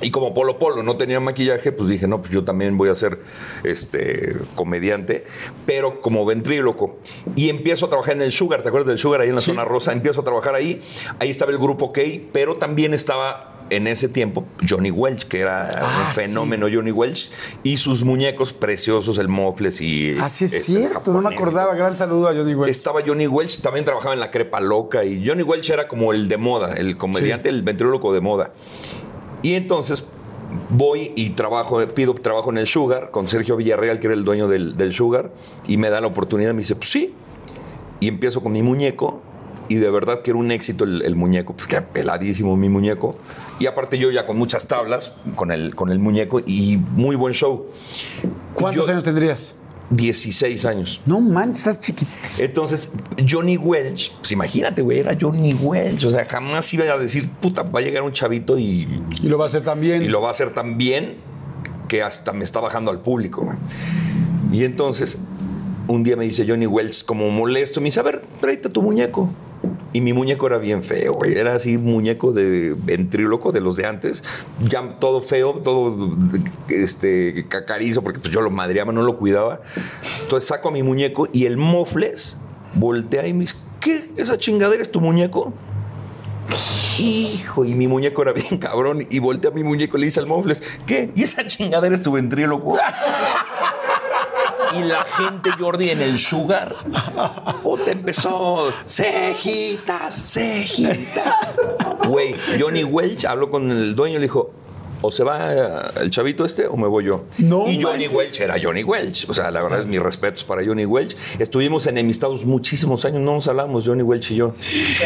Y como Polo Polo no tenía maquillaje, pues dije, no, pues yo también voy a ser este, comediante, pero como ventríloco. Y empiezo a trabajar en el Sugar, ¿te acuerdas del Sugar ahí en la zona rosa? Empiezo a trabajar ahí. Ahí estaba el grupo K, pero también estaba en ese tiempo Johnny Welch, que era
Ah,
un fenómeno Johnny Welch, y sus muñecos preciosos, el Mofles y...
Así es
este,
cierto, no me acordaba. Gran saludo a Johnny Welch.
Estaba Johnny Welch, también trabajaba en la crepa loca y Johnny Welch era como el de moda, el comediante, el ventríloco de moda. Y entonces voy y trabajo, pido trabajo en el Sugar con Sergio Villarreal, que era el dueño del, del Sugar, y me da la oportunidad, me dice, pues sí. Y empiezo con mi muñeco, y de verdad que era un éxito el, el muñeco, pues que peladísimo mi muñeco. Y aparte yo ya con muchas tablas con el, con el muñeco, y muy buen show.
¿Cuántos
Yo-
años tendrías?
16 años.
No manches, estás chiquito.
Entonces, Johnny Welch, pues imagínate, güey, era Johnny Welch. O sea, jamás iba a decir, puta, va a llegar un chavito y,
Y lo va a hacer también.
y lo va a hacer tan bien que hasta me está bajando al público, güey. Y entonces, un día me dice Johnny Welch, como molesto, me dice, a ver, tráete tu muñeco. Y mi muñeco era bien feo, güey. Era así, muñeco de ventríloco de los de antes. Ya todo feo, todo este, cacarizo, porque pues yo lo madreaba, no lo cuidaba. Entonces saco a mi muñeco y el mofles voltea y me dice, ¿qué? ¿Esa chingadera es tu muñeco? Hijo, y mi muñeco era bien cabrón. Y volteé a mi muñeco y le dice al Mofles, ¿qué? ¿Y esa chingadera es tu ventríloco? Y la gente, Jordi, en el sugar, te empezó, cejitas, cejitas. Güey, Johnny Welch habló con el dueño y le dijo, o se va el chavito este o me voy yo.
No
y Johnny
manches.
Welch era Johnny Welch. O sea, la verdad, mis respetos para Johnny Welch. Estuvimos enemistados muchísimos años, no nos hablamos, Johnny Welch y yo.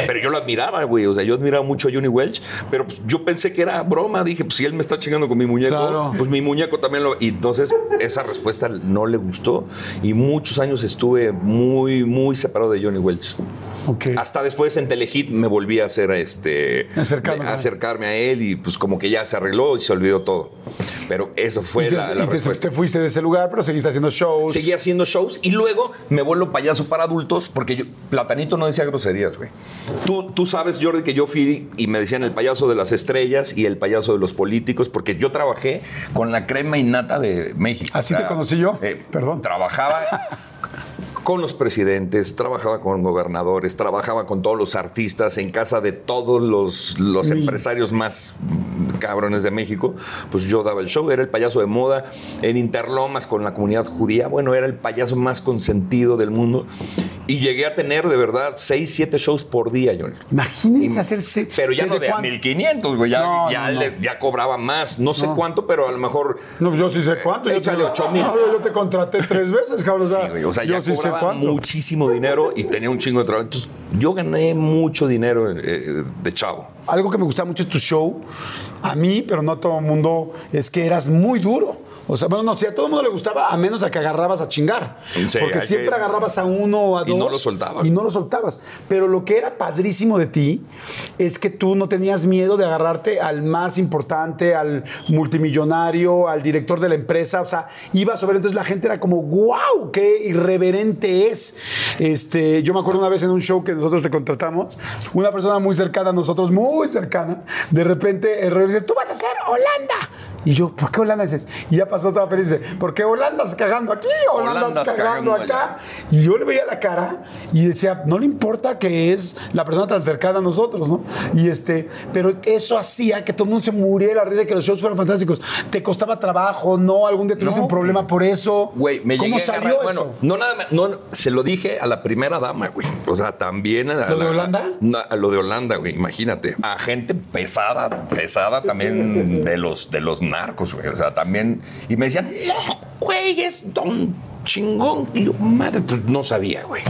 Pero yo lo admiraba, güey. O sea, yo admiraba mucho a Johnny Welch, pero pues, yo pensé que era broma. Dije, pues si él me está chingando con mi muñeco,
Claro.
pues mi muñeco también lo. Y entonces esa respuesta no le gustó. Y muchos años estuve muy, muy separado de Johnny Welch.
Ok.
Hasta después en Telehit me volví a hacer este.
Acercarme.
a acercarme a él y pues como que ya se arregló se olvidó todo. Pero eso fue
y te,
la, la
y te-
respuesta.
te fuiste de ese lugar, pero seguiste haciendo shows.
Seguí haciendo shows y luego me vuelvo payaso para adultos porque yo, Platanito no decía groserías, güey. Tú, tú sabes, Jordi, que yo fui y me decían el payaso de las estrellas y el payaso de los políticos porque yo trabajé con la crema innata de México.
Así te conocí yo. Perdón.
Trabajaba (laughs) con los presidentes, trabajaba con gobernadores, trabajaba con todos los artistas, en casa de todos los, los
Mi-
empresarios más cabrones de México. Pues yo daba el show, era el payaso de moda en Interlomas con la comunidad judía. Bueno, era el payaso más consentido del mundo. Y llegué a tener de verdad seis, siete shows por día, Johnny.
Imagínense hacerse.
Pero ya no
¿desde
de a
cuándo?
1500, güey. Ya,
No,
ya,
no, no.
le- ya cobraba más. No sé
No.
cuánto, pero a lo mejor.
No, yo sí sé cuánto. Yo te,
Échale ocho mil.
No, yo te contraté tres veces, cabrón.
Sí, o sea,
yo
ya
sí sé cuánto.
muchísimo dinero y tenía un chingo de trabajo. Entonces, yo gané mucho dinero eh, de chavo.
Algo que me gustaba mucho de tu show, a mí, pero no a todo el mundo, es que eras muy duro. O sea, bueno, no, si a todo el mundo le gustaba, a menos a que agarrabas a chingar.
Sí,
Porque siempre
que-
agarrabas a uno o a
Y
dos.
no lo soltabas.
Y no lo soltabas. Pero lo que era padrísimo de ti es que tú no tenías miedo de agarrarte al más importante, al multimillonario, al director de la empresa. O sea, ibas a ver, entonces la gente era como, wow, qué irreverente es. Este, yo me acuerdo una vez en un show que nosotros te contratamos, una persona muy cercana a nosotros, muy cercana, de repente el rey dice, tú vas a ser Holanda. Y yo, ¿por qué Holanda dices? Y ya pasó toda feliz, dice, ¿por qué Holanda es cagando aquí? Holanda es cagando acá. Y yo le veía la cara y decía, no le importa que es la persona tan cercana a nosotros, ¿no? Y este, pero eso hacía que todo el mundo se muriera de la risa, que los shows fueran fantásticos. ¿Te costaba trabajo? ¿No? ¿Algún día tuviste
No,
un problema por eso?
Güey, me
¿Cómo
llegué
salió eso?
Bueno, no nada más, no, se lo dije a la primera dama, güey. O sea, también a la-
¿Lo de
la-
Holanda?
A lo de Holanda, güey, imagínate. A gente pesada, pesada también de los, de los narcos, güey. O sea, también. Y me decían, no, güey, es don chingón. Y yo, madre, pues no sabía, güey.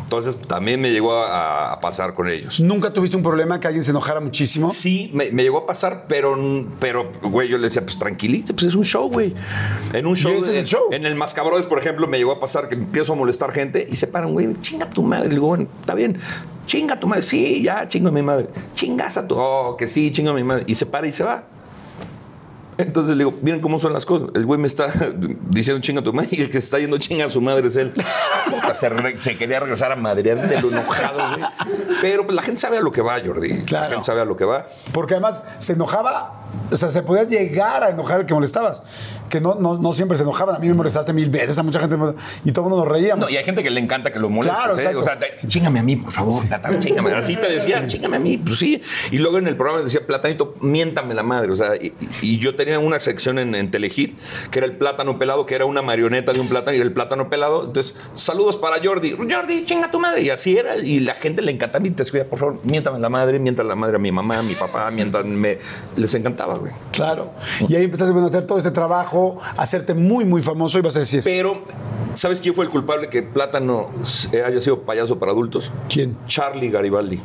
Entonces también me llegó a, a pasar con ellos.
¿Nunca tuviste un problema que alguien se enojara muchísimo?
Sí, me, me llegó a pasar, pero, pero, güey, yo le decía, pues tranquilice, pues es un show, güey. En un show.
ese es el show.
En el Mascabroes, por ejemplo, me llegó a pasar que empiezo a molestar gente y se paran, güey, chinga tu madre. Le digo, bueno, está bien, chinga tu madre. Sí, ya, chinga mi madre. Chingas a tu. Oh, que sí, chinga mi madre. Y se para y se va. Entonces le digo, miren cómo son las cosas. El güey me está (laughs) diciendo chinga a tu madre y el que se está yendo chinga a su madre es él. Se, re- se quería regresar a madrear de lo enojado, güey. Pero pues, la gente sabe a lo que va, Jordi. La gente sabe a lo que va.
Porque además se enojaba, o sea, se podía llegar a enojar el que molestabas. Que no, no, no siempre se enojaban. A mí me molestaste mil veces, a mucha gente. me- Y todo el mundo nos reíamos.
No, y hay gente que le encanta que lo molestes.
Claro,
¿eh? O sea, te- chingame a mí, por favor. Plátano, chingame. Así te decían, chingame a mí. Pues sí. Y luego en el programa decía, Platanito, miéntame la madre. O sea, y, y yo tenía una sección en, en Telehit que era el plátano pelado, que era una marioneta de un plátano y el plátano pelado. Entonces, saludos para Jordi. Jordi, chinga tu madre. Y así era. Y la gente le encantaba y te escribía, por favor, miéntame la madre, miéntame la madre a mi mamá, a mi papá, (laughs) miéntame. Les encantaba, güey.
Claro. Y ahí empezaste a hacer todo este trabajo, a hacerte muy, muy famoso y vas a decir,
Pero, ¿sabes quién fue el culpable que Plátano haya sido payaso para adultos?
¿quién?
Charlie Garibaldi.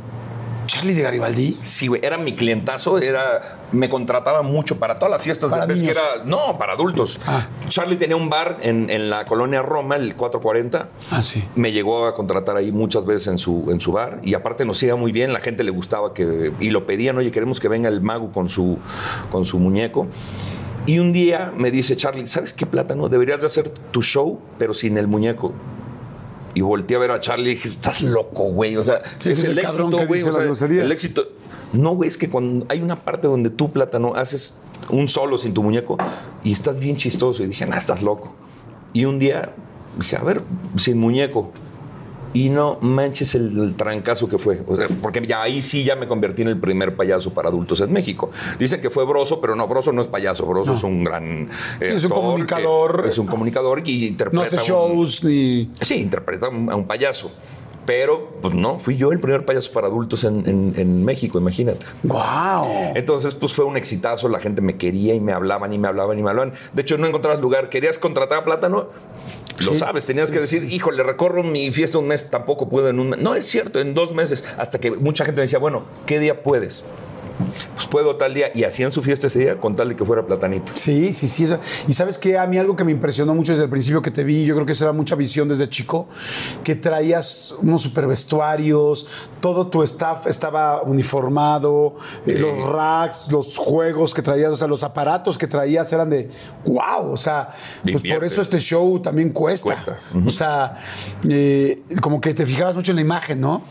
¿Charlie de Garibaldi?
Sí, güey, era mi clientazo, era, me contrataba mucho para todas las fiestas
Para
de pesca, era, no, para adultos.
Ah.
Charlie tenía un bar en, en la colonia Roma, el 440.
Ah, sí.
Me llegó a contratar ahí muchas veces en su, en su bar y aparte nos iba muy bien, la gente le gustaba que, y lo pedían, oye, queremos que venga el mago con su, con su muñeco. Y un día me dice Charlie, ¿sabes qué plátano? Deberías de hacer tu show, pero sin el muñeco. Y volteé a ver a Charlie y dije, estás loco, güey. O sea,
es el que
güey. o sea, el éxito. No, güey, es que cuando hay una parte donde tú, plátano, haces un solo sin tu muñeco y estás bien chistoso. Y dije, nah, estás loco. Y un día dije, a ver, sin muñeco. Y no manches el, el trancazo que fue. O sea, porque ya ahí sí ya me convertí en el primer payaso para adultos en México. Dicen que fue Broso, pero no, Broso no es payaso. Broso es un gran. eh,
Sí, es un
actor
comunicador.
Es un comunicador y interpreta.
No hace
un-
shows ni.
Sí, interpreta a un, a un payaso. Pero, pues no, fui yo el primer payaso para adultos en, en- en México, imagínate.
¡Wow!
Entonces, pues fue un exitazo, la gente me quería y me hablaban y me hablaban y me hablaban. De hecho, no encontrabas lugar. ¿Querías contratar a Plátano? Lo
Sí.
sabes, tenías que decir, híjole, recorro mi fiesta un mes, tampoco puedo en un mes. No, es cierto, en dos meses. Hasta que mucha gente me decía, bueno, ¿qué día puedes? Pues puedo tal día. Y hacían su fiesta ese día con tal de que fuera Platanito.
Sí, sí, sí. eso- Y sabes que a mí algo que me impresionó mucho desde el principio que te vi, yo creo que eso era mucha visión desde chico, que traías unos super vestuarios, todo tu staff estaba uniformado, eh, los racks, los juegos que traías, o sea, los aparatos que traías eran de wow, o sea, pues por eso este show también cuesta.
Cuesta.
O sea, eh, como que te fijabas mucho en la imagen, ¿no?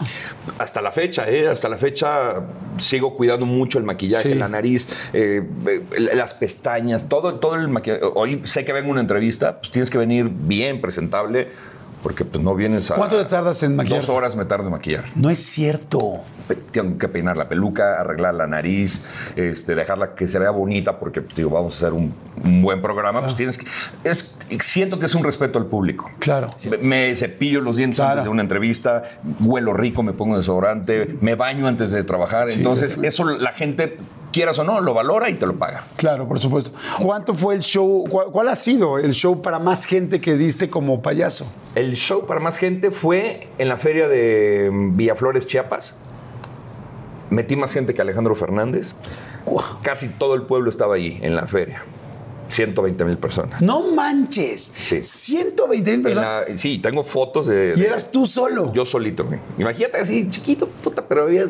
Hasta la fecha, ¿eh? Hasta la fecha sigo cuidando mucho el maquillaje,
Sí.
la nariz, eh, eh, las pestañas, todo, todo el maquillaje. Hoy sé que vengo a una entrevista, pues tienes que venir bien presentable, porque pues no vienes a...
¿Cuánto te tardas en maquillar?
Dos horas me tardo en maquillar.
No es cierto.
Tengo que peinar la peluca, arreglar la nariz, este, dejarla que se vea bonita, porque pues, digo, vamos a hacer un, un buen programa. Pues tienes que. Es, siento que es un respeto al público.
Claro.
Me- Me cepillo los dientes
Claro.
antes de una entrevista, huelo rico, me pongo desodorante, me baño antes de trabajar. Entonces, eso la gente, quieras o no, lo valora y te lo paga.
Claro, por supuesto. ¿Cuánto fue el show? ¿Cuál, cuál ha sido el show para más gente que diste como payaso?
El show para más gente fue en la feria de mm, Villaflores, Chiapas. Metí más gente que Alejandro Fernández. Casi todo el pueblo estaba allí en la feria. 120 mil personas.
No manches.
Sí.
120 mil personas.
la- sí, tengo fotos de,
Y
de-
eras tú solo.
yo solito. güey. Imagínate así, chiquito, puta, pero había,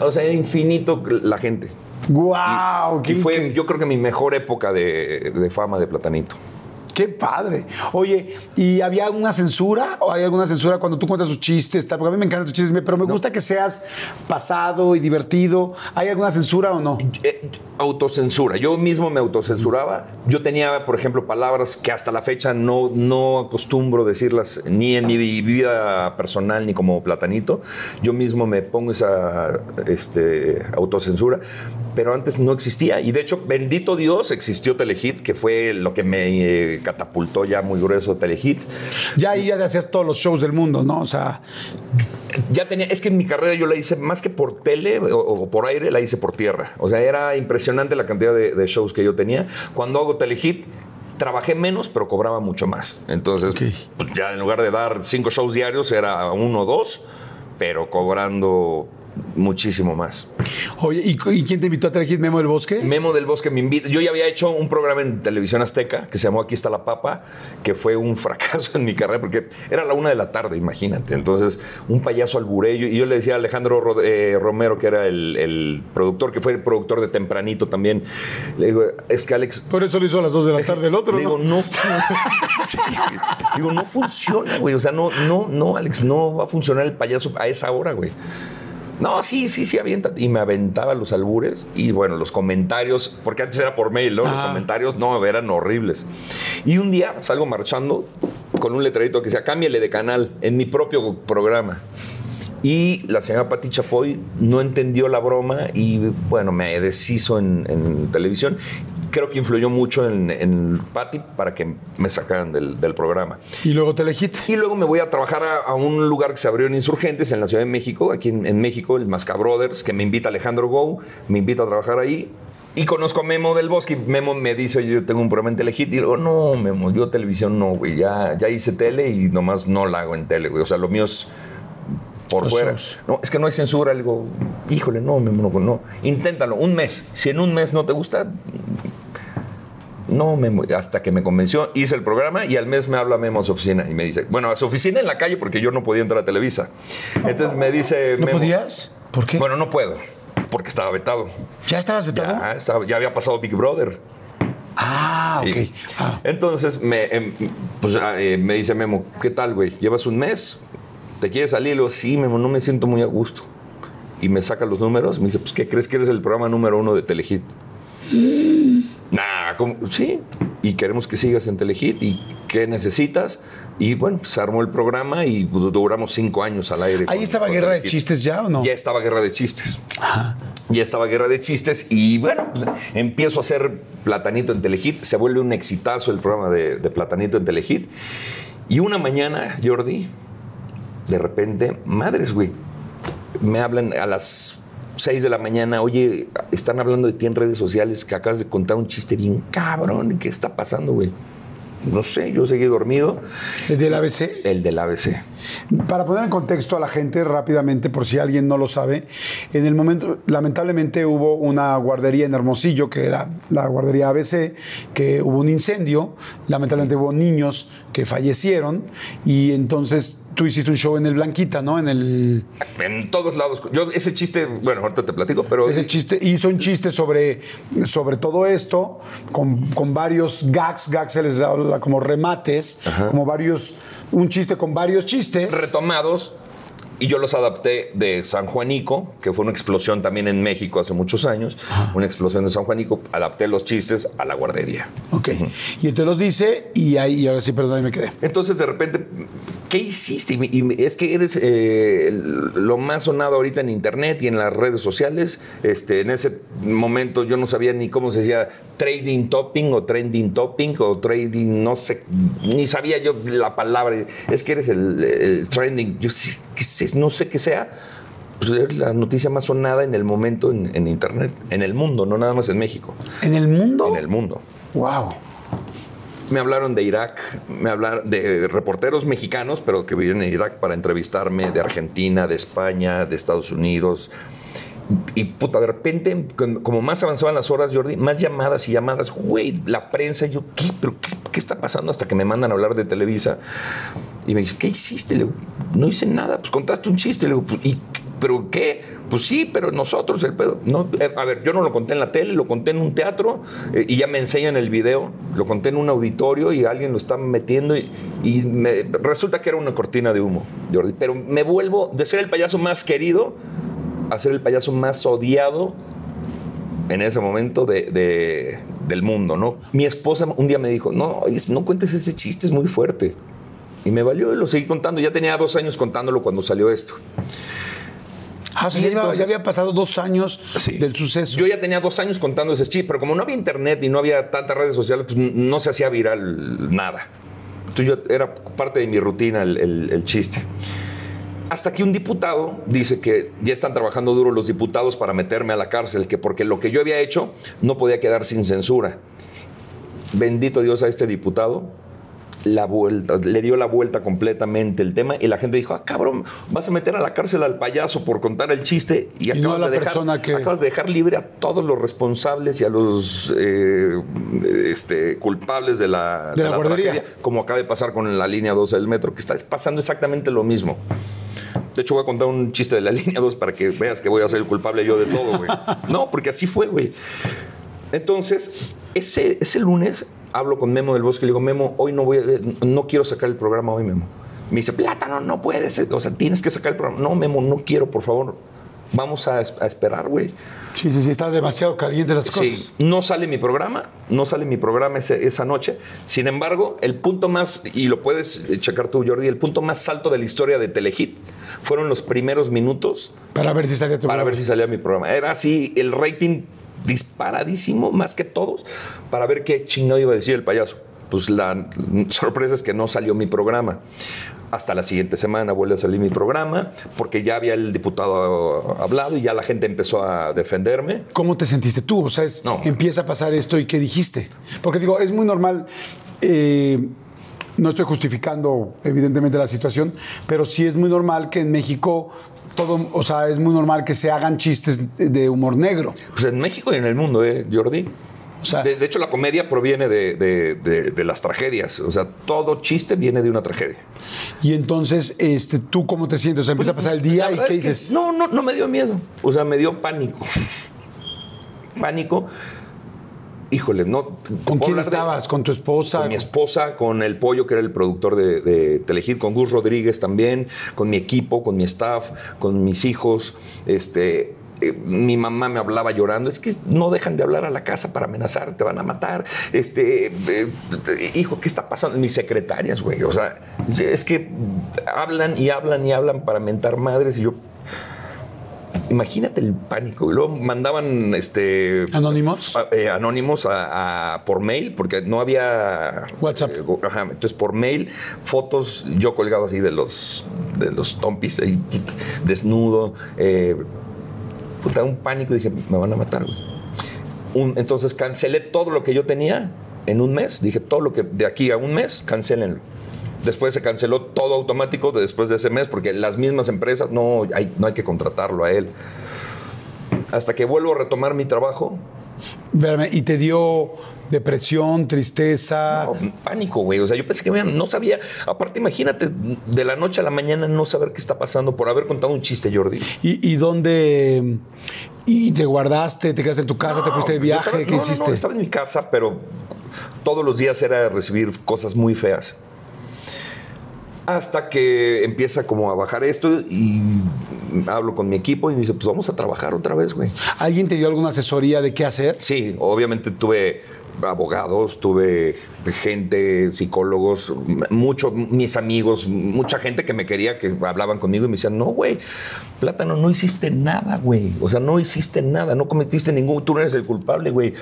o sea, infinito la gente.
¡Guau!
Y
qué
fue, yo creo que mi mejor época de, de fama de Platanito.
¡Qué padre! Oye, ¿y había alguna censura? ¿O hay alguna censura cuando tú cuentas tus chistes? tal? Porque a mí me encantan tus chistes, pero me gusta que seas pasado y divertido. ¿Hay alguna censura o no?
Eh, autocensura. Yo mismo me autocensuraba. Yo tenía, por ejemplo, palabras que hasta la fecha no, no acostumbro decirlas ni en mi vida personal ni como platanito. Yo mismo me pongo esa este, autocensura, pero antes no existía. Y de hecho, bendito Dios, existió Telehit, que fue lo que me eh, catapultó ya muy grueso Telehit.
Ya ahí ya hacías todos los shows del mundo, ¿no? O sea,
Ya tenía, es que en mi carrera yo la hice más que por tele o, o por aire, la hice por tierra. O sea, era impresionante la cantidad de, de shows que yo tenía. Cuando hago telehit, trabajé menos, pero cobraba mucho más. Entonces, pues, ya en lugar de dar cinco shows diarios, era uno o dos, pero cobrando muchísimo más.
oye, ¿y, y quién te invitó a Telehit Memo del Bosque?
Memo del Bosque me invita. Yo ya había hecho un programa en televisión azteca que se llamó Aquí está la papa, que fue un (laughs) fracaso en mi carrera porque era la una de la tarde, imagínate. Entonces, un payaso alburello. Y yo le decía a Alejandro Rod- eh, Romero, que era el, el productor, que fue el productor de Tempranito también. Le digo, es que Alex.
Por eso lo hizo a las 2 de la tarde el otro,
Le digo,
¿no?
no, (laughs) Sí, digo, no funciona, güey. O sea, no, no, no, Alex, no va a funcionar el payaso a esa hora, güey. No, sí, sí, sí, avienta. Y me aventaba los albures y bueno, los comentarios, porque antes era por mail, ¿no? Los
Ah.
comentarios no, eran horribles. Y un día salgo marchando con un letrerito que decía, cámbiale de canal en mi propio programa. Y la señora Pati Chapoy no entendió la broma y bueno, me deshizo en, en televisión. Creo que influyó mucho en, en Pati para que me sacaran del, del programa.
Y luego Telehit.
Y luego me voy a trabajar a, a un lugar que se abrió en Insurgentes, en la Ciudad de México, aquí en, en México, el Masca Brothers, que me invita Alejandro Gou, me invita a trabajar ahí. Y conozco a Memo del Bosque. y Memo me dice, oye, yo tengo un programa en Telehit. Y digo, no, Memo, yo televisión no, güey. Ya, ya hice tele y nomás no la hago en tele, güey. O sea, lo mío es por
Los
fuera.
shows.
No, es que no hay censura. Le digo, híjole, no, Memo, no, no. Inténtalo, un mes. Si en un mes no te gusta, no, Memo, hasta que me convenció, hice el programa y al mes me habla Memo a su oficina y me dice, bueno, a su oficina en la calle porque yo no podía entrar a Televisa. Entonces me dice...
¿No
Memo,
podías? ¿Por qué?
Bueno, no puedo, porque estaba vetado.
¿Ya estabas vetado?
Ya, estaba- ya había pasado Big Brother.
Ah, ok. Ah.
Entonces me, em, pues, ah, eh, me dice Memo, ¿qué tal, güey? ¿Llevas un mes? ¿Te quieres salir? Le sí, no me siento muy a gusto. Y me saca los números, me dice, pues, ¿qué crees que eres el programa número uno de Telehit? Nah, ¿cómo? sí. y queremos que sigas en Telehit y qué necesitas. Y bueno, se armó el programa y duramos cinco años al aire.
¿Ahí
con-
estaba
con
Guerra de
Telehit.
Chistes ya o no?
Ya estaba Guerra de Chistes. Ya estaba Guerra de Chistes y bueno, pues, empiezo a hacer Platanito en Telehit. Se vuelve un exitazo el programa de, de Platanito en Telehit. Y una mañana, Jordi, de repente, madres, güey, me hablan a las 6 de la mañana, oye, están hablando de ti en redes sociales que acabas de contar un chiste bien cabrón. ¿Qué está pasando, güey? No sé, yo seguí dormido.
¿El del ABC?
El del ABC.
Para poner en contexto a la gente rápidamente, por si alguien no lo sabe, en el momento, lamentablemente hubo una guardería en Hermosillo, que era la guardería ABC, que hubo un incendio, lamentablemente hubo niños que fallecieron, y entonces tú hiciste un show en el Blanquita, ¿no? En el...
En todos lados. Yo ese chiste, bueno, ahorita te platico, pero
Ese chiste, hizo un chiste sobre, sobre todo esto, con, con varios gags, gags se les habla como remates, como varios, un chiste con varios chistes.
retomados y yo los adapté de San Juanico, que fue una explosión también en México hace muchos años, una explosión de San Juanico, adapté los chistes a la guardería.
Ok. Y entonces los dice y ahí, y ahora sí, perdón, ahí me quedé.
Entonces de repente, ¿qué hiciste? Y y es que eres eh, lo más sonado ahorita en internet y en las redes sociales. Este, en ese momento yo no sabía ni cómo se decía trading topping o trending topping o trading, no sé, ni sabía yo la palabra. Es que eres el, el trending. Yo sí, qué sé, no sé qué sea. Pues es la noticia más sonada en el momento en, en internet, en el mundo, no nada más en México,
¿En el mundo?
en el mundo.
Wow.
Me hablaron de Irak, me hablaron de reporteros mexicanos, pero que viven en Irak para entrevistarme, de Argentina, de España, de Estados Unidos. Y puta, de repente, como más avanzaban las horas, Jordi, más llamadas y llamadas, güey, la prensa, yo, ¿qué, pero qué, qué está pasando? Hasta que me mandan a hablar de Televisa. Y me dice, ¿qué hiciste? Le digo, no hice nada, pues contaste un chiste. Le digo, "Pues, ¿y pero qué? Pues sí, pero nosotros el pedo. No, eh, a ver, yo no lo conté en la tele, lo conté en un teatro eh, y ya me enseñan el video. Lo conté en un auditorio y alguien lo está metiendo y, resulta que era una cortina de humo, Jordi. Pero me vuelvo de ser el payaso más querido a ser el payaso más odiado en ese momento de, de- del mundo, ¿no? Mi esposa un día me dijo, no, no cuentes ese chiste, es muy fuerte. Y me valió y lo seguí contando. Ya tenía dos años contándolo cuando salió esto.
Ah, o sea, ya,
entonces-
ya había pasado dos años
Sí.
del suceso.
Yo ya tenía dos años contando ese chiste, pero como no había internet y no había tantas redes sociales, pues no se hacía viral nada. Entonces yo, era parte de mi rutina el, el- el chiste. Hasta que un diputado dice que ya están trabajando duro los diputados para meterme a la cárcel, que porque lo que yo había hecho no podía quedar sin censura. Bendito Dios a este diputado, la vuelta, le dio la vuelta completamente el tema y la gente dijo, ah, cabrón, vas a meter a la cárcel al payaso por contar el chiste y,
Y no a
acabas,
la
de dejar,
persona que-
acabas de dejar libre a todos los responsables y a los eh, este, culpables de la,
De la
tragedia, como acaba de pasar con la línea 12 del metro, que está pasando exactamente lo mismo. De hecho, voy a contar un chiste de la (laughs) línea 2 para que veas que voy a ser el culpable yo de todo, güey. (laughs) No, porque así fue, güey. Entonces, ese, ese lunes hablo con Memo del Bosque y le digo, Memo, hoy no voy a- no quiero sacar el programa hoy, Memo. Me dice, Plátano, no puedes, o sea, tienes que sacar el programa. No, Memo, no quiero, por favor. Vamos a, es- a esperar, güey.
Sí, sí, sí, está demasiado caliente las cosas.
Sí, no sale mi programa, no sale mi programa ese- esa noche. Sin embargo, el punto más, y lo puedes checar tú, Jordi, el punto más alto de la historia de Telehit fueron los primeros minutos
Para ver si salía tu
para
programa.
ver si salía mi programa. Era así el rating disparadísimo, más que todos, para ver qué chingado iba a decir el payaso. Pues la sorpresa es que no salió mi programa. Hasta la siguiente semana vuelve a salir mi programa, porque ya había el diputado hablado y ya la gente empezó a defenderme.
¿Cómo te sentiste tú? O sea, es-
No.
empieza a pasar esto y ¿qué dijiste? Porque digo, es muy normal. eh, no estoy justificando, evidentemente, la situación, pero sí es muy normal que en México todo, o sea, es muy normal que se hagan chistes de humor negro.
Pues en México y en el mundo, ¿eh, Jordi?
O sea-
de, de hecho, la comedia proviene de, de- de- las tragedias. O sea, todo chiste viene de una tragedia.
Y entonces, este, ¿tú cómo te sientes? O sea, empieza a pasar el día y ¿qué dices?
no, no, no me dio miedo. O sea, me dio pánico. (laughs) pánico. Híjole, no.
¿Con quién
de-
estabas? ¿Con tu esposa?
Con mi esposa, con el pollo, que era el productor de, de Telehit, con Gus Rodríguez también, con mi equipo, con mi staff, con mis hijos. Este, eh, mi mamá me hablaba llorando, es que no dejan de hablar a la casa para amenazar, te van a matar. Este, eh, hijo, ¿qué está pasando? Mis secretarias, güey. O sea, es que hablan y hablan y hablan para mentar madres y yo imagínate el pánico. Y luego mandaban este
anónimos,
eh, anónimos a, por mail porque no había
WhatsApp.
Eh, entonces por mail fotos yo colgado así de los de los tompis ahí, desnudo. Eh, puta, un pánico y dije me van a matar. entonces cancelé todo lo que yo tenía en un mes. Dije todo lo que de aquí a un mes cancelenlo. Después se canceló todo automático después de ese mes porque las mismas empresas no hay, no hay que contratarlo a él. Hasta que vuelvo a retomar mi trabajo.
¿Y te dio depresión, tristeza?
pánico, güey. O sea, yo pensé que no sabía. Aparte, imagínate, de la noche a la mañana no saber qué está pasando por haber contado un chiste, Jordi.
¿Y, dónde? ¿Y te guardaste? ¿Te quedaste en tu casa? ¿Te fuiste de viaje? ¿Qué hiciste?
No, estaba en mi casa, pero todos los días era recibir cosas muy feas. Hasta que empieza como a bajar esto y hablo con mi equipo y me dice, pues vamos a trabajar otra vez, güey.
¿Alguien te dio alguna asesoría de qué hacer?
Sí, obviamente tuve abogados, tuve gente, psicólogos, muchos mis amigos, mucha gente que me quería, que hablaban conmigo y me decían, no, güey, plátano, no hiciste nada, güey. O sea, no hiciste nada, no cometiste ningún, tú no eres el culpable, güey.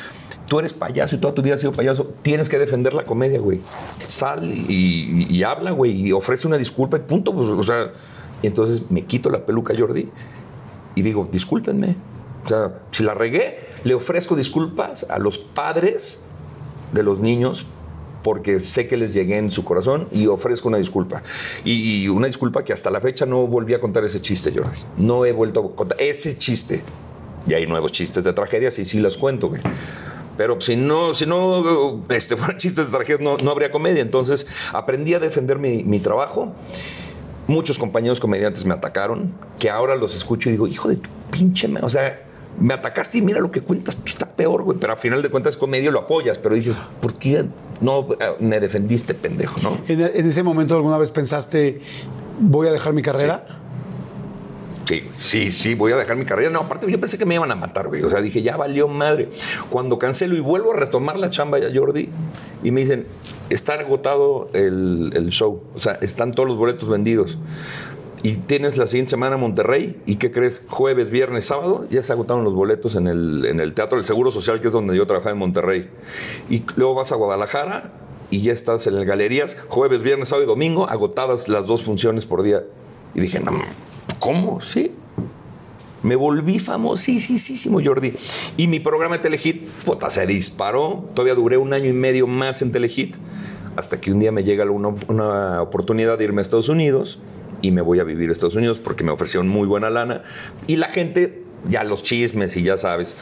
Tú eres payaso y toda tu vida has sido payaso. Tienes que defender la comedia, güey. Sal y, habla, güey, y ofrece una disculpa y punto. Pues, o sea, y entonces me quito la peluca, Jordi, y digo, discúlpenme o sea, si la regué, le ofrezco disculpas a los padres de los niños porque sé que les llegué en su corazón y ofrezco una disculpa. Y, una disculpa que hasta la fecha no volví a contar ese chiste, Jordi. No he vuelto a contar ese chiste. Y hay nuevos chistes de tragedias y sí los cuento, güey. Pero si no, si no este, (laughs) fueran chistes de tragedias, no, no, habría comedia. Entonces aprendí a defender mi, mi trabajo. Muchos compañeros comediantes me atacaron, que ahora los escucho y digo, hijo de tu pinche... O sea, me atacaste y mira lo que cuentas, tú está peor, güey. Pero al final de cuentas, con medio lo apoyas, pero dices, ¿por qué no eh, me defendiste, pendejo, no?
¿En, ese momento alguna vez pensaste, voy a dejar mi carrera?
Sí. Sí, sí, voy a dejar mi carrera. No, aparte yo pensé que me iban a matar, güey. O sea, dije, ya valió madre. Cuando cancelo y vuelvo a retomar la chamba ya, Jordi, y me dicen, está agotado el, el show. O sea, están todos los boletos vendidos y tienes la siguiente semana Monterrey y ¿qué crees? Jueves, viernes, sábado, ya se agotaron los boletos en el, en el Teatro del Seguro Social, que es donde yo trabajaba en Monterrey. Y luego vas a Guadalajara y ya estás en las galerías, jueves, viernes, sábado y domingo, agotadas las dos funciones por día. Y dije, no, ¿cómo? Sí. Me volví famosísimo, Jordi. Y mi programa de Telehit, puta, se disparó. Todavía duré un año y medio más en Telehit, hasta que un día me llega una, una oportunidad de irme a Estados Unidos y me voy a vivir a Estados Unidos porque me ofrecieron muy buena lana. Y la gente, ya los chismes y ya sabes,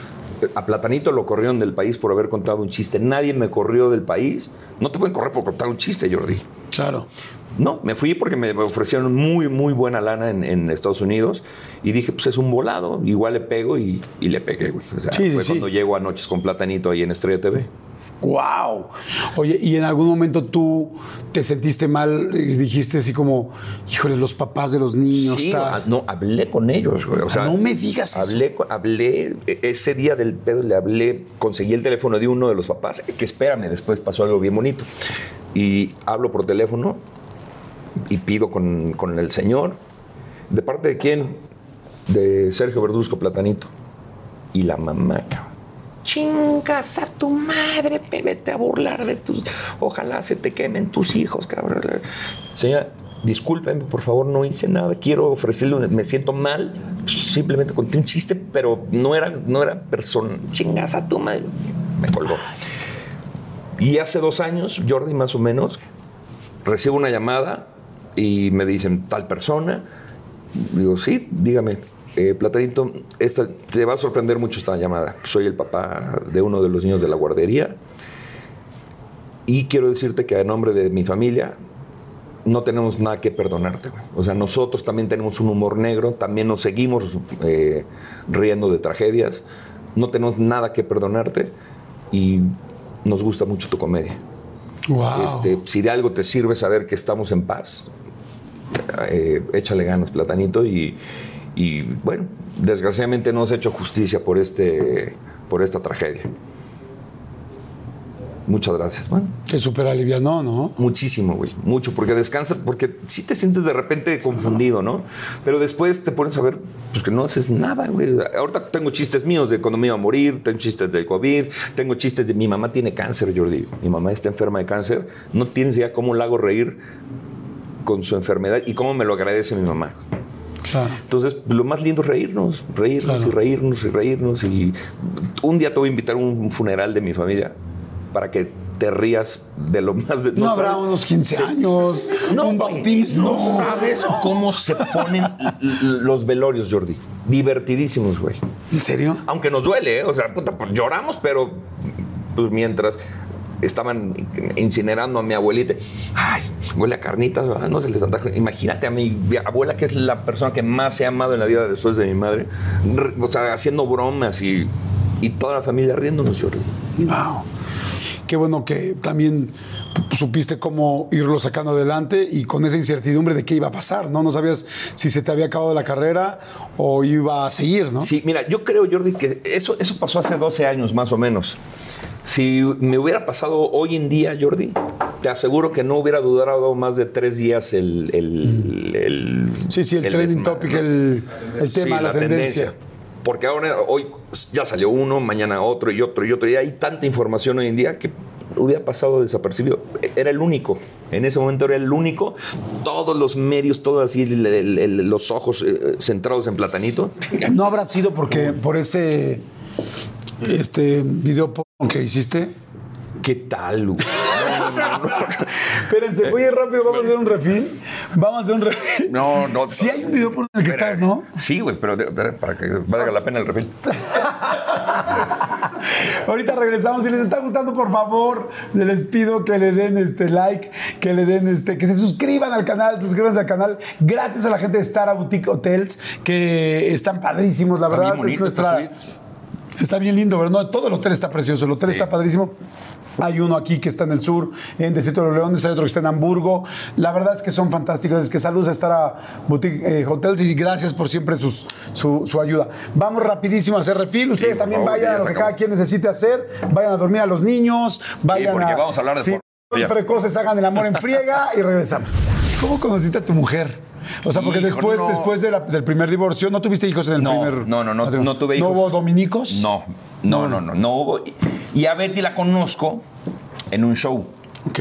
a Platanito lo corrieron del país por haber contado un chiste. Nadie me corrió del país. No te pueden correr por contar un chiste, Jordi.
Claro.
No, me fui porque me ofrecieron muy, muy buena lana en, Estados Unidos y dije, pues es un volado, igual le pego y, le pegué. O sea, fue cuando llego a Noches con Platanito ahí en Estrella TV.
¡Wow! Oye, ¿y en algún momento tú te sentiste mal? Dijiste así como, híjole, los papás de los niños.
Sí, no, hablé con ellos, güey. O sea,
no me digas
hablé, eso. Hablé, e, ese día del pedo le hablé, conseguí el teléfono de uno de los papás, que espérame, después pasó algo bien bonito. Y hablo por teléfono y pido con, con el señor. ¿De parte de quién? De Sergio Verduzco Platanito. Y la mamá, chingas a tu madre, vete a burlar de tus. Ojalá se te quemen tus hijos, cabrón. Señora, discúlpeme, por favor, no hice nada. Quiero ofrecerle, me siento mal. Simplemente conté un chiste, pero no era, no era persona. Chingas a tu madre. Me colgó. Y hace dos años, Jordi, más o menos, recibo una llamada y me dicen tal persona. Digo, sí, dígame eh, Platanito, esta, te va a sorprender mucho esta llamada. Soy el papá de uno de los niños de la guardería y quiero decirte que a nombre de mi familia no tenemos nada que perdonarte. O sea, nosotros también tenemos un humor negro, también nos seguimos eh, riendo de tragedias, no tenemos nada que perdonarte y nos gusta mucho tu comedia. Este, si de algo te sirve saber que estamos en paz, eh, échale ganas, Platanito, y, Y bueno, desgraciadamente no se ha hecho justicia por, este, por esta tragedia. Muchas gracias, bueno.
Que súper alivianó, ¿no?
Muchísimo, güey. Mucho, porque descansas, porque sí te sientes de repente confundido, ¿no? Pero después te pones a ver, pues que no haces nada, güey. Ahorita tengo chistes míos de cuando me iba a morir, tengo chistes del COVID, tengo chistes de mi mamá tiene cáncer, Jordi. Mi mamá está enferma de cáncer. No tienes idea cómo la hago reír con su enfermedad y cómo me lo agradece mi mamá.
Claro.
Entonces, lo más lindo es reírnos, reírnos
Claro.
y reírnos y reírnos. Y un día te voy a invitar a un funeral de mi familia para que te rías de lo más... De,
No, habrá
sabes-
unos 15 años, un
güey,
bautismo.
No sabes cómo se ponen los velorios, Jordi. Divertidísimos, güey.
¿En serio?
Aunque nos duele, ¿eh? o sea, puta, pues lloramos, pero pues mientras estaban incinerando a mi abuelita, ay, huele a carnitas, ¿verdad? no se les antoja. Imagínate a mi abuela, que es la persona que más he amado en la vida después de mi madre, o sea, haciendo bromas y, y toda la familia riéndonos, Jordi.
Wow. Qué bueno que también supiste cómo irlo sacando adelante y con esa incertidumbre de qué iba a pasar, ¿no? No sabías si se te había acabado la carrera o iba a seguir, ¿no?
Sí, mira, yo creo, Jordi, que eso, eso pasó hace 12 años más o menos. Si me hubiera pasado hoy en día, Jordi, te aseguro que no hubiera durado más de tres días el... el, el-
Sí, sí, el, trending
desma-
topic, el, el tema,
Sí,
la, tendencia.
Porque ahora, hoy ya salió uno, mañana otro y otro y otro. Y hay tanta información hoy en día que hubiera pasado desapercibido. Era el único. En ese momento era el único. Todos los medios, todos así, el- el- el- los ojos eh, centrados en Platanito.
¿No habrá sido porque por ese este video que hiciste?
¿Qué tal, Lu? No, no, no, no.
Espérense, voy a ir rápido, vamos a hacer un refil. Vamos a hacer un refil.
No, no.
Sí hay un video en el que estás, ¿no?
Sí, güey, pero para que valga la pena el refil. (laughs)
Ahorita regresamos. Si les está gustando, por favor, les pido que le den este like, que le den este, que se suscriban al canal, suscríbanse al canal. Gracias a la gente de Star Boutique Hotels, que están padrísimos, la verdad.
bonito
es nuestra- Está bien lindo, pero no, todo el hotel está precioso, el hotel
Sí.
está padrísimo. Hay uno aquí que está en el sur, en Desierto de los Leones, hay otro que está en Hamburgo. La verdad es que son fantásticos. Es que saludos a Star Boutique eh, Hotels y gracias por siempre sus- su, su ayuda. Vamos rapidísimo a hacer refil. Ustedes también
favor,
vayan
ya
a lo que
acabó.
cada quien necesite hacer. Vayan a dormir a los niños. Vayan
porque
a.
vamos a hablar de ya.
precoces, hagan el amor en friega y regresamos. ¿Cómo conociste a tu mujer? O sea, porque
Hijo,
después,
no.
después de la- del primer divorcio, ¿no tuviste hijos en el
No,
primer
no, no, no,
matrimonio?
no tuve hijos.
¿No hubo dominicos?
No, no, no, no, no hubo. Y a Betty la conozco en un show.
Ok.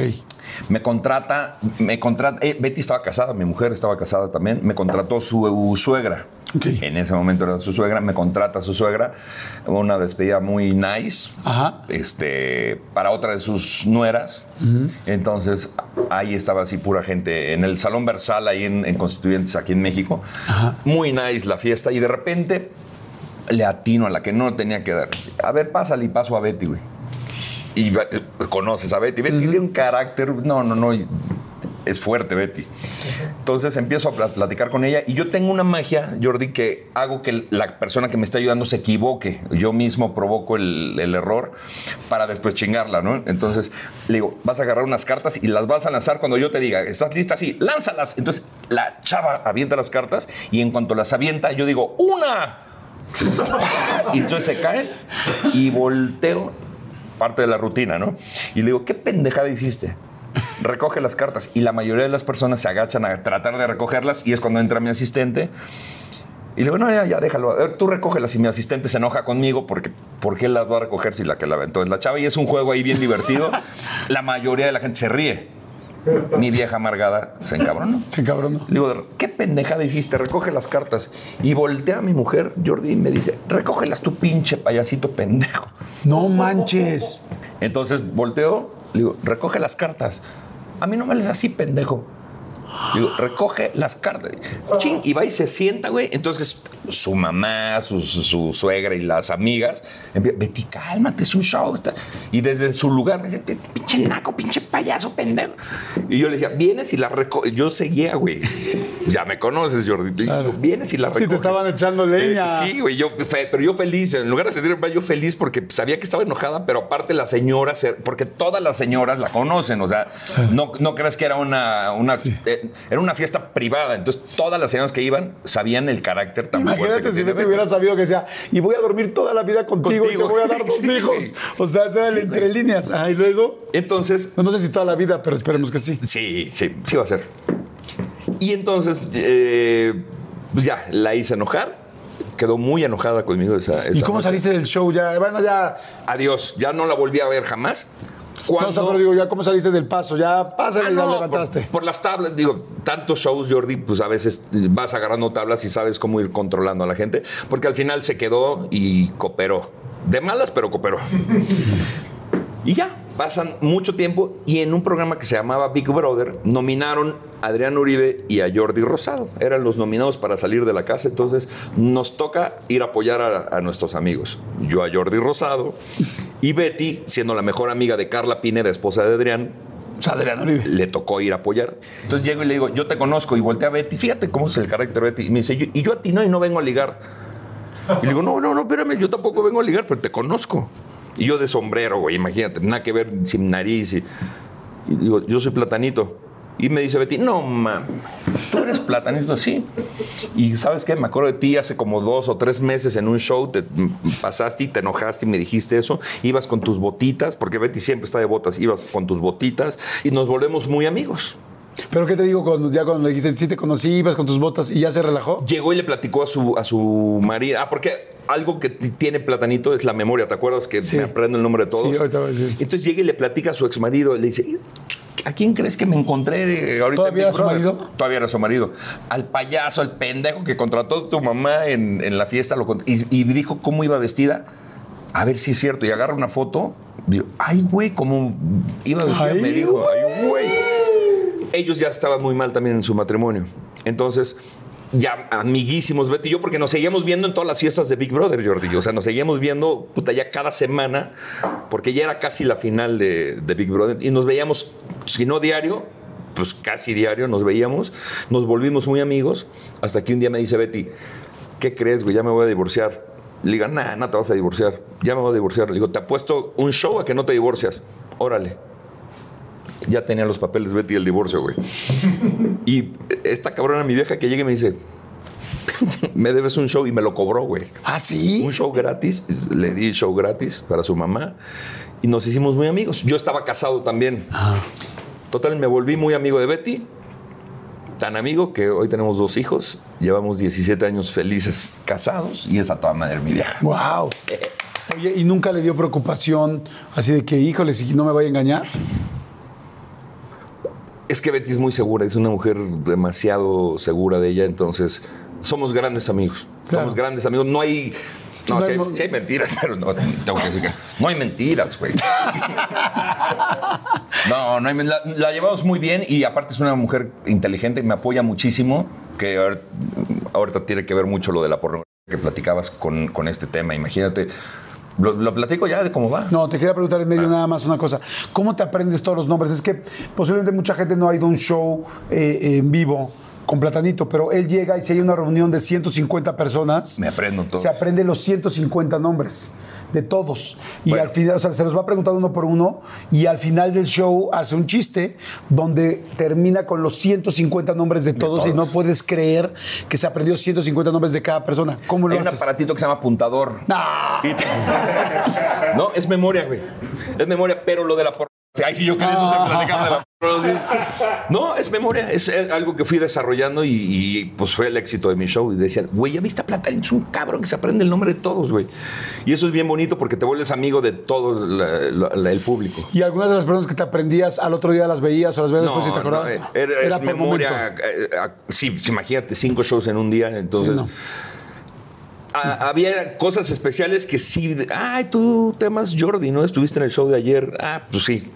Me contrata, me contrata, eh, Betty estaba casada, mi mujer estaba casada también, me contrató su suegra. En ese momento era su suegra, me contrata su suegra, una despedida muy nice,
Ajá.
este, para otra de sus nueras. Entonces, ahí estaba así pura gente, en el Salón Versal, ahí en, en Constituyentes, aquí en México. Muy nice la fiesta, y de repente le atino a la que no tenía que dar. A ver, pásale y paso a Betty, güey. Y conoces a Betty. Betty tiene un carácter, no, no, no, es fuerte Betty. Entonces empiezo a pla- platicar con ella y yo tengo una magia, Jordi, que hago que la persona que me está ayudando se equivoque. Yo mismo provoco el, el error para después chingarla, ¿no? Entonces le digo, vas a agarrar unas cartas y las vas a lanzar cuando yo te diga, ¿estás lista? Sí, lánzalas. Entonces la chava avienta las cartas y en cuanto las avienta, yo digo, ¡una! Y entonces se caen y volteo, parte de la rutina, ¿no? Y le digo, ¿qué pendejada hiciste? Recoge las cartas. Y la mayoría de las personas se agachan a tratar de recogerlas y es cuando entra mi asistente. Y le digo, no, ya, ya, déjalo. A ver, tú recógelas. Y mi asistente se enoja conmigo porque ¿por qué las va a recoger si la que la aventó es la chava? Y es un juego ahí bien divertido. La mayoría de la gente se ríe. Mi vieja amargada se encabronó.
Cabrón. ¿no?
Le digo, ¿qué pendejada hiciste? Recoge las cartas. Y voltea a mi mujer, Jordi, y me dice, recógelas tu pinche payasito pendejo.
No manches.
Entonces volteo, le digo, recoge las cartas. A mí no me les así, pendejo. Digo, recoge las cartas. Ching, y va y se sienta, güey. Entonces, su mamá, su, su- su suegra y las amigas, Betty, cálmate, es un show. está-". Y desde su lugar me dice, pinche naco, pinche payaso, pendejo. Y yo le decía, vienes y la recoges. Yo seguía, güey. (laughs) Ya me conoces, Jordi. Digo, vienes y la
Sí,
recoges.
te estaban echando leña.
Eh, sí, güey, yo, fe- pero yo feliz. En lugar de sentirme yo feliz porque sabía que estaba enojada, pero aparte la señora, se- porque todas las señoras la conocen, o sea, no, no crees que era una, una eh, porque era una fiesta privada, entonces todas las señoras que iban sabían el carácter tan fuerte
Imagínate
que
si Betty
Betty.
hubiera sabido que decía, y voy a dormir toda la vida contigo, y te voy a dar (laughs) dos
Sí,
hijos. O sea, esa era el entre líneas. Ah, y luego,
Entonces,
no, no sé si toda la vida, pero esperemos que sí.
Sí, sí, sí va a ser. Y entonces, eh, pues ya, la hice enojar. Quedó muy enojada conmigo esa,
¿Y
esa
cómo
noche.
saliste del show? Ya, bueno, ya.
Adiós, ya no la volví a ver jamás.
No,
Cuando,
o sea, pero digo, ya, ¿cómo saliste del paso? Ya, pásale,
Ah,
ya
no,
levantaste.
Por, por las tablas, digo, tantos shows, Jordi, pues a veces vas agarrando tablas y sabes cómo ir controlando a la gente, porque al final se quedó y cooperó. De malas, pero cooperó. (laughs) Y ya, pasan mucho tiempo y en un programa que se llamaba Big Brother nominaron a Adrián Uribe y a Jordi Rosado. Eran los nominados para salir de la casa, entonces nos toca ir a apoyar a, a nuestros amigos. Yo a Jordi Rosado y Betty, siendo la mejor amiga de Carla Pineda, esposa de Adrián,
O sea, Adrián Uribe.
le tocó ir a apoyar. Entonces llego y le digo, yo te conozco y volteé a Betty, fíjate cómo es el carácter de Betty. Y me dice, "Yo- y yo a ti no, y no vengo a ligar. Y le digo, no, no, no, espérame, yo tampoco vengo a ligar, pero te conozco. Y yo de sombrero, güey, imagínate, nada que ver, sin nariz. Y, y digo, yo soy platanito. Y me dice Betty, no, mam, tú eres platanito, sí. Y ¿sabes qué? Me acuerdo de ti hace como dos o tres meses en un show, te pasaste y te enojaste y me dijiste eso. Ibas con tus botitas, porque Betty siempre está de botas, ibas con tus botitas y nos volvemos muy amigos.
Pero ¿qué te digo cuando ya cuando le dijiste, sí te conocí, ibas con tus botas y ya se relajó?
Llegó y le platicó a su, a su marido. Ah, porque algo que tiene Platanito es la memoria. ¿Te acuerdas que
Sí.
me aprendo el nombre de todos?
Sí, ahorita a decir.
Entonces llega y le platica a su ex marido. Le dice, ¿a quién crees que me encontré eh, ahorita?
¿Todavía
en
era su
Brother?"
marido?
Todavía era su marido. Al payaso, al pendejo que contrató tu mamá en, en la fiesta. Lo, y, y dijo cómo iba vestida. A ver si es cierto. Y agarra una foto. Digo, ay, güey, cómo iba vestida.
Ay,
me dijo, ay, güey ellos ya estaban muy mal también en su matrimonio. Entonces, ya amiguísimos, Betty y yo, porque nos seguíamos viendo en todas las fiestas de Big Brother, Jordi. O sea, nos seguíamos viendo, puta, ya cada semana, porque ya era casi la final de, Big Brother. Y nos veíamos, si no diario, pues casi diario nos veíamos. Nos volvimos muy amigos, hasta que un día me dice Betty, ¿qué crees, güey? Ya me voy a divorciar. Le digo, nah, no te vas a divorciar. Ya me voy a divorciar. Le digo, te apuesto un show a que no te divorcias. Órale ya tenía los papeles Betty el divorcio, güey. Y esta cabrona, mi vieja, que llega y me dice, (laughs) me debes un show y me lo cobró, güey.
¿Ah, sí?
Un show gratis, le di show gratis para su mamá y nos hicimos muy amigos. Yo estaba casado también. Total, me volví muy amigo de Betty. Tan amigo que hoy tenemos dos hijos, llevamos 17 años felices casados y es a toda madre mi vieja.
Wow. (laughs) Oye, ¿y nunca le dio preocupación así de que, híjole, si no me vaya a engañar?
Es que Betty es muy segura, es una mujer demasiado segura de ella, entonces somos grandes amigos.
Claro.
Somos grandes amigos. No hay. No,
No
sí,
hay
mentiras, (laughs) pero no, tengo que decir que no hay mentiras, güey. (laughs) No, no hay, la, la llevamos muy bien y aparte es una mujer inteligente, me apoya muchísimo, que ahor- ahorita tiene que ver mucho lo de la pornografía que platicabas con, con este tema. Imagínate, lo, lo platico ya de cómo va.
No, te quería preguntar en medio nada más una cosa. ¿Cómo te aprendes todos los nombres? Es que posiblemente mucha gente no ha ido a un show eh, en vivo con Platanito, pero él llega y si hay una reunión de 150 personas,
Me aprendo todos.
se aprende los 150 nombres de todos. Y
Bueno.
al final, o sea, se los va preguntando uno por uno y al final del show hace un chiste donde termina con los 150 nombres de todos, y
todos.
no puedes creer que se aprendió 150 nombres de cada persona. ¿Cómo lo
Hay un
haces?
aparatito que se llama apuntador.
No.
Te- No, es memoria, güey. Es memoria, pero lo de la. Ay, sí, yo queriendo
Ah.
platicar de la. No, es memoria. Es eh, algo que fui desarrollando y, y, pues fue el éxito de mi show. Y decían, güey, ya viste a Platanito, es un cabrón que se aprende el nombre de todos, güey. Y eso es bien bonito porque te vuelves amigo de todo la- la- la- el público.
Y algunas de las personas que te aprendías al otro día las veías o las veías después y te acordabas.
no, era, es memoria. eh, eh, sí, imagínate, cinco shows en un día. Entonces.
Sí, no.
Ah, había cosas especiales que sí. Ay, tú temas Jordi, ¿no? Estuviste en el show de ayer. Ah, pues sí.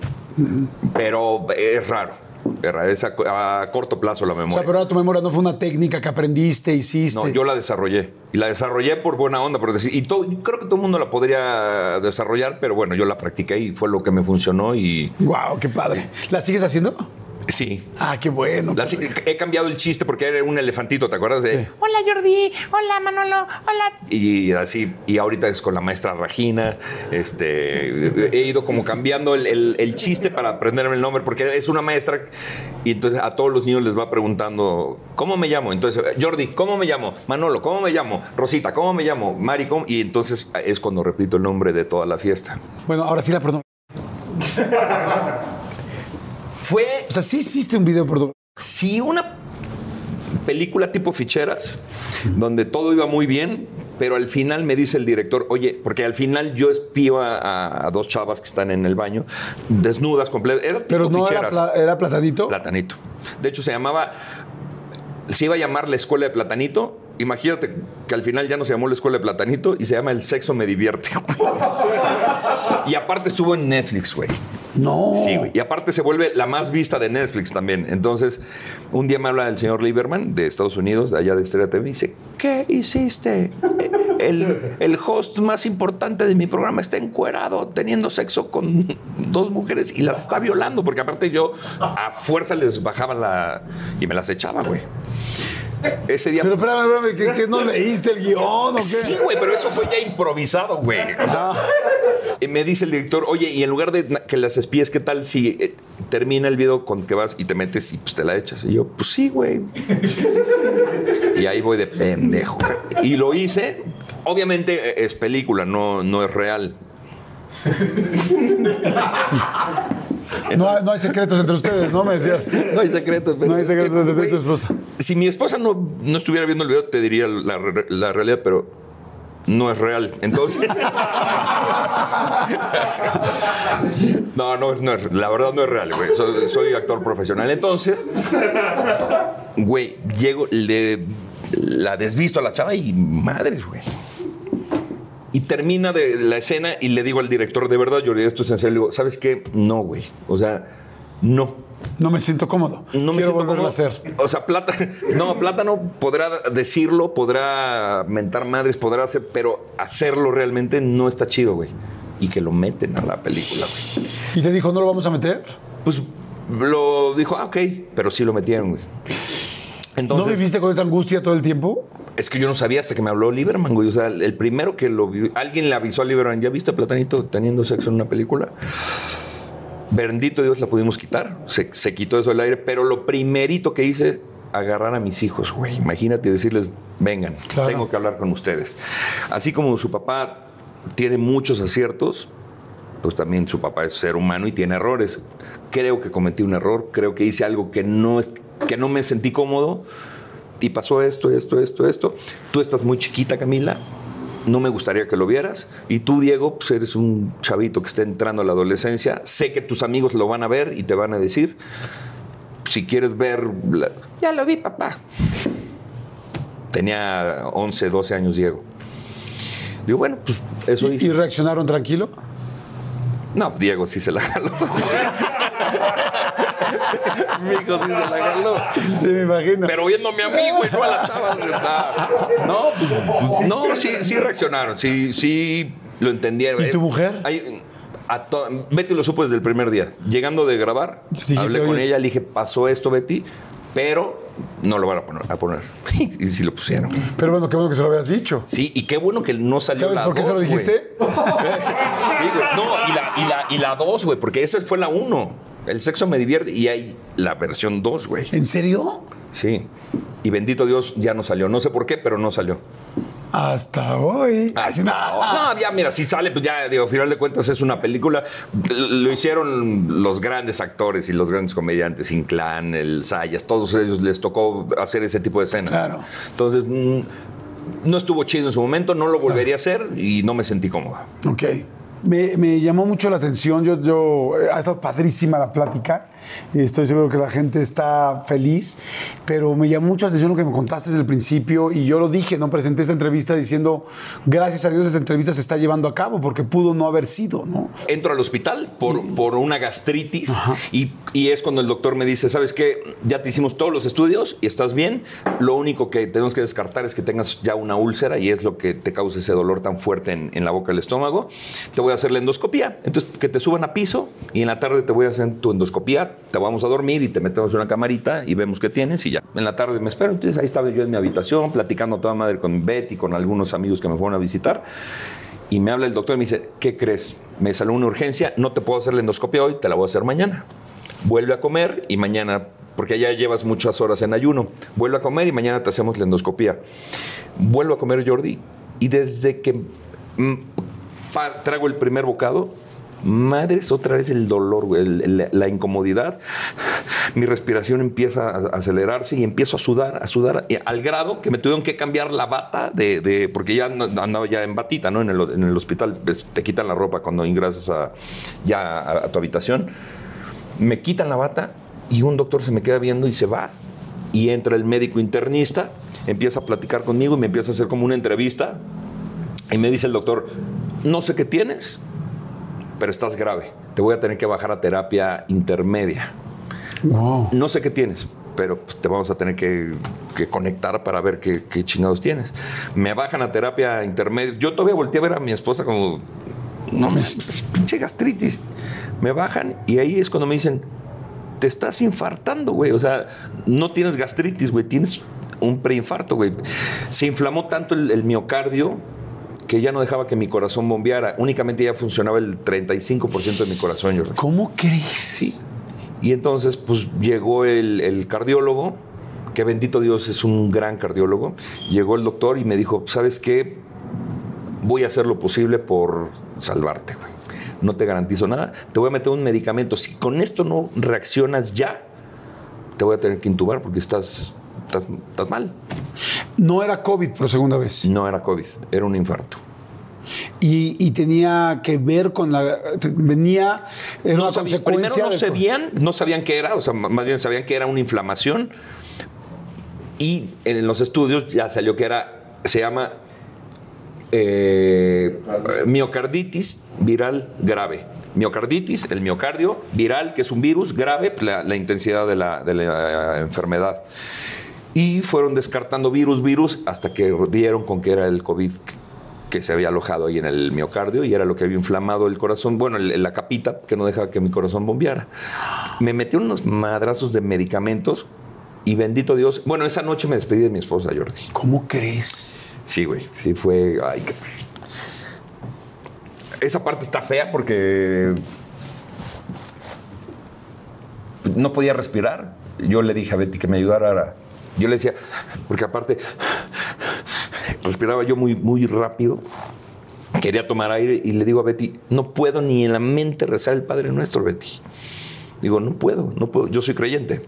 Pero es raro. Es raro. Es a, a corto plazo la
O sea,
memoria.
pero ahora tu memoria no fue una técnica que aprendiste, hiciste.
No, yo la desarrollé. Y la desarrollé por buena onda, por decir. Y todo- creo que todo el mundo la podría desarrollar, pero bueno, yo la practiqué y fue lo que me funcionó. Y
Wow, qué padre. ¿La sigues haciendo?
Sí.
Ah, qué bueno.
La- he cambiado el chiste porque era un elefantito, ¿te acuerdas? De,
Sí.
Hola Jordi, hola Manolo, hola. Y así, y ahorita es con la maestra Regina. Este, he ido como cambiando el, el- el chiste para aprenderme el nombre porque es una maestra y entonces a todos los niños les va preguntando, ¿cómo me llamo? Entonces, Jordi, ¿cómo me llamo? Manolo, ¿cómo me llamo? Rosita, ¿cómo me llamo? Mari, ¿cómo? Y entonces es cuando repito el nombre de toda la fiesta.
Bueno, ahora sí la perdón. (laughs)
Fue
O sea, sí hiciste un video porno.
Sí, una película tipo ficheras, donde todo iba muy bien, pero al final me dice el director, oye, porque al final yo espío a, a- a dos chavas que están en el baño, desnudas, completas. Era tipo
Pero no era,
ficheras.
pla- era platanito.
Platanito. De hecho, se llamaba. Se iba a llamar la escuela de Platanito. Imagínate que al final ya no se llamó la escuela de Platanito y se llama El sexo me divierte. (laughs) y aparte estuvo en Netflix, güey.
No.
Sí, güey. Y aparte se vuelve la más vista de Netflix también. Entonces, un día me habla el señor Lieberman de Estados Unidos, de allá de Estrella TV, y dice, ¿qué hiciste? El, el host más importante de mi programa está encuerado, teniendo sexo con dos mujeres y las está violando, porque aparte yo a fuerza les bajaba la... y me las echaba, güey. Ese día...
Pero espérame, espérame, ¿qué, no leíste el guion o qué?
Sí, güey, pero eso fue ya improvisado, güey. O sea, y me dice el director, oye, y en lugar de que las espíes, ¿qué tal si eh, termina el video con que vas y te metes y pues te la echas? Y yo, pues sí, güey. y ahí voy de pendejo. Y lo hice. Obviamente eh, es película, no, no es real.
No, hay- no hay secretos entre ustedes, ¿no? Me decías. (laughs)
No hay secreto. pero
No hay
es que,
secretos entre tu esposa.
Si mi esposa no, no estuviera viendo el video, te diría la, la realidad, pero no es real. Entonces. (laughs) no, no, es- no es, la verdad no es real, güey. Soy, soy actor profesional. Entonces, güey, llego, le la desvisto a la chava y madres, güey. Y termina de la escena y le digo al director, de verdad, Jordi, esto es en serio. Le digo, ¿sabes qué? No, güey. O sea, no.
No me siento cómodo.
No me siento cómodo.
a hacer.
O sea, plata, (laughs) no, Plátano podrá decirlo, podrá mentar madres, podrá hacer, pero hacerlo realmente no está chido, güey. Y que lo meten a la película, güey.
Y te dijo, ¿no lo vamos a meter?
Pues lo dijo, ah, ok, pero sí lo metieron, güey.
¿No viviste con esa angustia todo el tiempo?
es que yo no sabía hasta que me habló Lieberman, güey. O sea, el primero que lo vi, alguien le avisó a Lieberman, ¿ya viste a Platanito teniendo sexo en una película? Bendito Dios la pudimos quitar. Se, se quitó eso del aire, pero lo primerito que hice agarrar a mis hijos, güey. Imagínate decirles, vengan,
Claro.
tengo que hablar con ustedes. Así como su papá tiene muchos aciertos, pues también su papá es ser humano y tiene errores. Creo que cometí un error, creo que hice algo que no, es, que no me sentí cómodo y pasó esto, esto, esto, esto. Tú estás muy chiquita, Camila. No me gustaría que lo vieras. Y tú, Diego, pues eres un chavito que está entrando a la adolescencia. Sé que tus amigos lo van a ver y te van a decir. Si quieres ver. la- Ya lo vi, papá. Tenía 11, 12 años, Diego. Digo, bueno, pues eso
¿Y,
hice.
y reaccionaron tranquilo?
No, Diego sí se la jaló. (laughs) Mi hijo sí se la jaló.
Sí, me imagino.
Pero viéndome a mí, güey, no a la chava. No, pues, no, sí, sí reaccionaron, sí, sí lo entendieron.
¿Y tu mujer?
Hay- a Betty lo supo desde el primer día. Llegando de grabar, hablé con
"Oye".
ella, le dije, pasó esto, Betty, pero no lo van a poner. A poner. (laughs) y sí lo pusieron.
Pero bueno, qué bueno que se lo habías dicho.
Sí, y qué bueno que no salió
¿Sabes
la
por qué se lo dijiste? (laughs)
Sí, güey. No, y la, y la, y la dos, güey, porque esa fue la uno. El sexo me divierte y hay la versión dos, güey.
¿En serio?
Sí. Y bendito Dios, ya no salió. No sé por qué, pero no salió.
Hasta hoy.
Ah, no, (laughs) no, ya, mira, si sale, pues ya, digo, al final de cuentas es una película. Lo hicieron los grandes actores y los grandes comediantes, Inclán, el Sayas, todos ellos les tocó hacer ese tipo de escena.
Claro.
Entonces, mm, no estuvo chido en su momento, no lo volvería a hacer y no me sentí cómodo.
Ok. Me, me llamó mucho la atención. Yo, yo, eh, ha estado padrísima la plática. Estoy seguro que la gente está feliz. Pero me llamó mucho la atención lo que me contaste desde el principio. Y yo lo dije, no presenté esta entrevista diciendo, gracias a Dios esta entrevista se está llevando a cabo porque pudo no haber sido, ¿no?
entro al hospital por, por una gastritis y, y es cuando el doctor me dice, ¿sabes qué? Ya te hicimos todos los estudios y estás bien. Lo único que tenemos que descartar es que tengas ya una úlcera y es lo que te causa ese dolor tan fuerte en, en la boca del estómago. Te voy a hacer la endoscopía. Entonces, que te suban a piso y en la tarde te voy a hacer tu endoscopía, te vamos a dormir y te metemos en una camarita y vemos qué tienes y ya. En la tarde me espero. Entonces, ahí estaba yo en mi habitación platicando a toda madre con Betty, con algunos amigos que me fueron a visitar. Y me habla el doctor y me dice, ¿qué crees? Me salió una urgencia, no te puedo hacer la endoscopia hoy, te la voy a hacer mañana. Vuelve a comer y mañana, porque ya llevas muchas horas en ayuno, vuelve a comer y mañana te hacemos la endoscopia. Vuelvo a comer Jordi y desde que mm, trago el primer bocado, madres, otra vez el dolor, la incomodidad. Mi respiración empieza a acelerarse y empiezo a sudar, a sudar, eh, al grado que me tuvieron que cambiar la bata, de, porque ya andaba ya en batita, ¿no? En el, hospital pues, te quitan la ropa cuando ingresas a, ya a tu habitación. Me quitan la bata y un doctor se me queda viendo y se va. Y entra el médico internista, empieza a platicar conmigo y me empieza a hacer como una entrevista. Y me dice el doctor, no sé qué tienes, pero estás grave. Te voy a tener que bajar a terapia intermedia.
Wow.
No sé qué tienes, pero pues, te vamos a tener que, que conectar para ver qué, qué chingados tienes. Me bajan a terapia intermedia. Yo todavía volteé a ver a mi esposa como, no me, pinche gastritis. Me bajan y ahí es cuando me dicen, te estás infartando, güey. O sea, no tienes gastritis, güey, tienes un preinfarto, güey. Se inflamó tanto el, el miocardio que ya no dejaba que mi corazón bombeara. Únicamente ya funcionaba el 35% de mi corazón.
¿Cómo crees?
Sí. Y entonces, pues llegó el, el cardiólogo, que bendito Dios es un gran cardiólogo. Llegó el doctor y me dijo: ¿Sabes qué? Voy a hacer lo posible por salvarte, güey. No te garantizo nada. Te voy a meter un medicamento. Si con esto no reaccionas ya, te voy a tener que intubar porque estás, estás, estás mal.
No era COVID por segunda vez.
No era COVID, era un infarto.
Y, y tenía que ver con la. Venía. Era
No
una
sabía-
consecuencia.
primero no
de-
sabían, no sabían qué era, o sea, más bien sabían que era una inflamación. Y en los estudios ya salió que era, se llama eh, miocarditis viral grave. Miocarditis, el miocardio, viral, que es un virus grave, la, la intensidad de la, de la, eh, enfermedad. Y fueron descartando virus, virus, hasta que dieron con que era el COVID que se había alojado ahí en el miocardio y era lo que había inflamado el corazón, bueno, el- la capita que no dejaba que mi corazón bombeara. Me metió unos madrazos de medicamentos y bendito Dios, bueno, esa noche me despedí de mi esposa, Jordi.
¿Cómo crees?
Sí, güey, sí fue... Ay, qué- Esa parte está fea porque no podía respirar. Yo le dije a Betty que me ayudara. Yo le decía, porque aparte respiraba yo muy, muy rápido. Quería tomar aire y le digo a Betty, no puedo ni en la mente rezar el Padre Nuestro, Betty. Digo, no puedo, no puedo, yo soy creyente.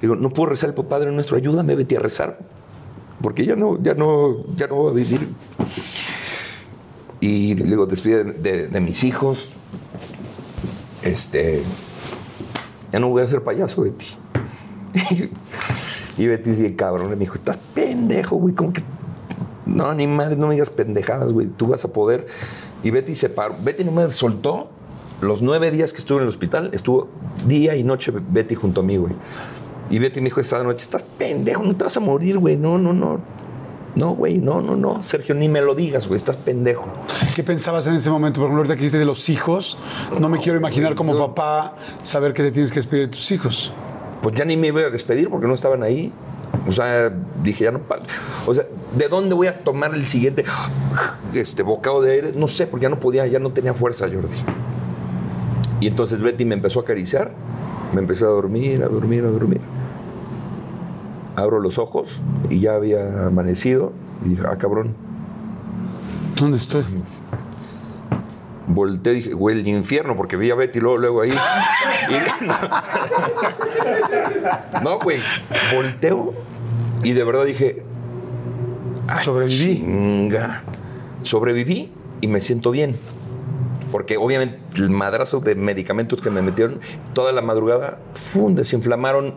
Digo, no puedo rezar el Padre Nuestro, ayúdame, Betty, a rezar. Porque ya no, ya no, ya no voy a vivir. Y le digo, despide de, de- de mis hijos. Este. Ya no voy a ser payaso, Betty. (laughs) y Betty es bien cabrón. Me dijo, estás pendejo, güey. ¿Cómo que.? No, ni madre, no me digas pendejadas, güey. Tú vas a poder. Y Betty se paró. Betty no me soltó. Los nueve días que estuve en el hospital, estuvo día y noche Betty junto a mí, güey. Y Betty me dijo esa noche, estás pendejo, no te vas a morir, güey. No, no, no. No, güey, no, no, no. Sergio, ni me lo digas, güey. Estás pendejo.
¿Qué pensabas en ese momento? Por ejemplo, ahorita que dijiste de los hijos, no me quiero imaginar como papá saber que te tienes que despedir de tus hijos.
Pues ya ni me iba a despedir porque no estaban ahí. O sea, dije, ya no. O sea, ¿de dónde voy a tomar el siguiente este, bocado de aire? No sé, porque ya no podía, ya no tenía fuerza, Jordi. Y entonces Betty me empezó a acariciar, me empezó a dormir, a dormir, a dormir. Abro los ojos y ya había amanecido. Y dije, ah, cabrón.
¿Dónde estoy?
Volteé, dije, güey, el infierno, porque vi a Betty luego, luego ahí. Y- (laughs) no, güey, volteo y de verdad dije, "Ay,
Sobreviví.
chinga". Sobreviví y me siento bien. Porque obviamente el madrazo de medicamentos que me metieron toda la madrugada, ¡fum! desinflamaron,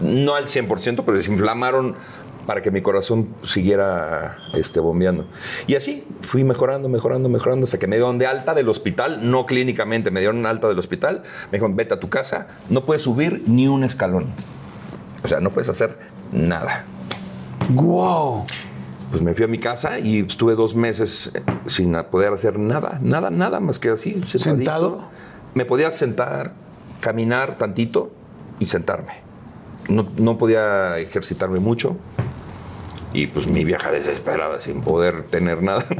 no al 100%, pero desinflamaron para que mi corazón siguiera este, bombeando. Y así fui mejorando, mejorando, mejorando, hasta que me dieron de alta del hospital, no clínicamente, me dieron alta del hospital, me dijeron, vete a tu casa, no puedes subir ni un escalón. O sea, no puedes hacer nada.
¡Wow!
pues me fui a mi casa y estuve dos meses eh, sin poder hacer nada, nada, nada más que así. sentadito.
¿Sentado?
Me podía sentar, caminar tantito y sentarme. No, no podía ejercitarme mucho. Y pues mi vieja desesperada sin poder tener nada. (laughs)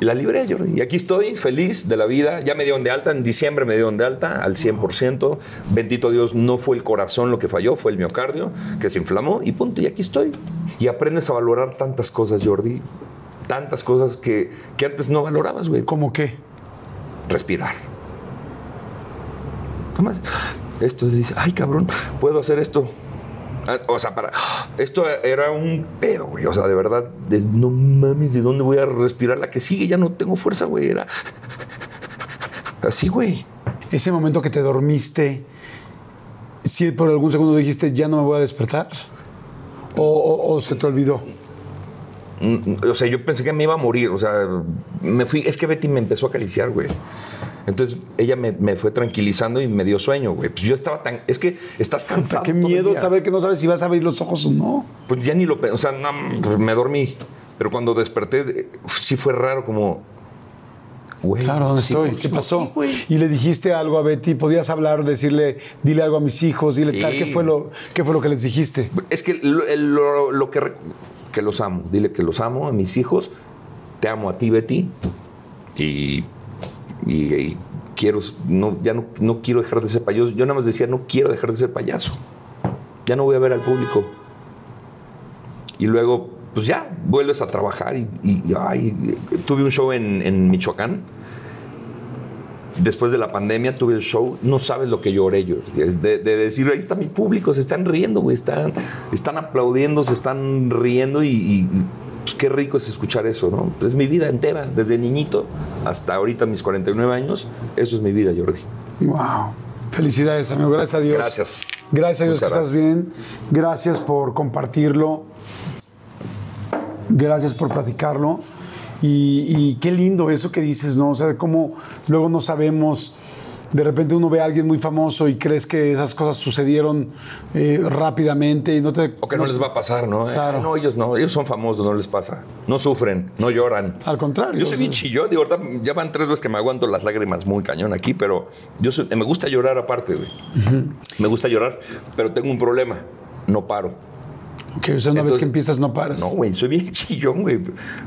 Y la libré, Jordi. Y aquí estoy, feliz de la vida. Ya me dieron de alta, en diciembre me dieron de alta al 100%. Bendito Dios, no fue el corazón lo que falló, fue el miocardio que se inflamó y punto. Y aquí estoy. Y aprendes a valorar tantas cosas, Jordi. Tantas cosas que, que antes no valorabas, güey.
¿Cómo qué?
Respirar. Nada más. Esto dice, ay cabrón, puedo hacer esto. Ah, O sea, para. Esto era un pedo, güey. O sea, de verdad, de, no mames, ¿de dónde voy a respirar? La que sigue, ya no tengo fuerza, güey. Era. Así, güey.
Ese momento que te dormiste, si por algún segundo dijiste, ya no me voy a despertar. O, o- o se te olvidó.
Mm, O sea, yo pensé que me iba a morir. O sea, me fui. Es que Betty me empezó a acariciar, güey. Entonces ella me, me fue tranquilizando y me dio sueño, güey. Pues yo estaba tan. Es que estás cansado.
Qué miedo saber que no sabes si vas a abrir los ojos o no.
Pues ya ni lo pensé. O sea, no, pues me dormí. Pero cuando desperté, sí fue raro, como. Güey,
Claro, ¿dónde
sí,
estoy?
pues,
¿Qué pasó?
güey.
Y le dijiste algo a Betty, podías hablar, decirle, dile algo a mis hijos, dile
Sí.
tal. ¿Qué fue lo, qué fue lo que les dijiste?
Es que lo, lo- lo que, que los amo. Dile que los amo a mis hijos. Te amo a ti, Betty. Y, y- quiero, no, ya no, no quiero dejar de ser payaso. Yo nada más decía, no quiero dejar de ser payaso. Ya no voy a ver al público. Y luego, pues ya, vuelves a trabajar. Y, ay, tuve un show en Michoacán. Después de la pandemia tuve el show, no sabes lo que lloré yo. De, de decir, ahí está mi público, se están riendo, güey, están, están aplaudiendo, se están riendo y, y, pues, qué rico es escuchar eso, ¿no? Es mi vida entera, desde niñito hasta ahorita mis 49 años, eso es mi vida, Jordi.
Wow. Felicidades, amigo. Gracias a Dios.
Gracias.
Gracias a Dios
Muchas
que estás bien. Gracias por compartirlo. Gracias por platicarlo. Y, y qué lindo eso que dices, ¿no? O sea, cómo luego no sabemos. De repente uno ve a alguien muy famoso y crees que esas cosas sucedieron eh, rápidamente y no te.
O que no les va a pasar, ¿no?
Claro.
Ay, no, ellos no, ellos son famosos, no les pasa. No sufren, no lloran.
Al contrario.
Yo soy bien chillón, digo, ya van tres veces que me aguanto las lágrimas muy cañón aquí, pero yo soy- me gusta llorar aparte, güey. Me gusta llorar, pero tengo un problema, no paro.
Ok, o sea, una vez que empiezas no paras.
No, güey, soy bien (laughs) chillón, güey.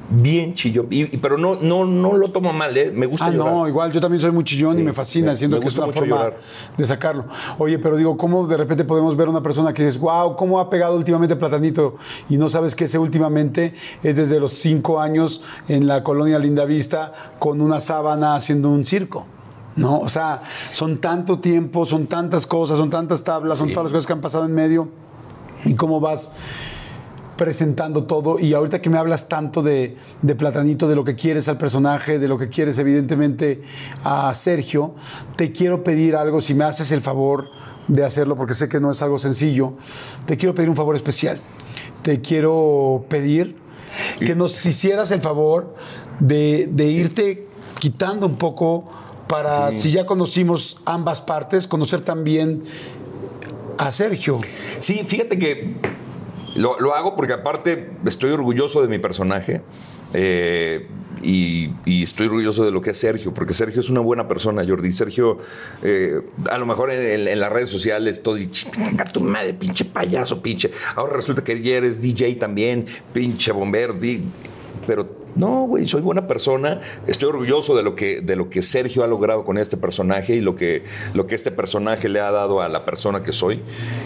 Bien chillón. Y- y- pero no, no, no lo tomo mal, ¿eh? Me gusta
Ah,
llorar.
no, igual yo también soy muy chillón y me fascina, siento que es una forma
llorar.
de sacarlo. Oye, pero digo, ¿cómo de repente podemos ver a una persona que dices, wow, cómo ha pegado últimamente Platanito? Y no sabes que ese últimamente es desde los cinco años en la colonia Lindavista con una sábana haciendo un circo. ¿No? O sea, son tanto tiempo, son tantas cosas, son tantas tablas, son
Sí.
todas las cosas que han pasado en medio. Y cómo vas presentando todo y ahorita que me hablas tanto de, de Platanito, de lo que quieres al personaje, de lo que quieres evidentemente a Sergio, te quiero pedir algo, si me haces el favor de hacerlo, porque sé que no es algo sencillo, te quiero pedir un favor especial. Te quiero pedir que nos hicieras el favor de, de irte quitando un poco para,
Sí.
si ya conocimos ambas partes, conocer también a Sergio.
Sí, fíjate que lo, lo hago porque aparte estoy orgulloso de mi personaje. eh, y, y estoy orgulloso de lo que es Sergio, porque Sergio es una buena persona, Jordi. Sergio, eh, a lo mejor en, en las redes sociales, todo dice, "Chinga tu madre, pinche payaso, pinche. Ahora resulta que eres DJ también, pinche bombero. di-". Pero no, güey, soy buena persona. Estoy orgulloso de lo que, de lo que Sergio ha logrado con este personaje y lo que, lo que este personaje le ha dado a la persona que soy.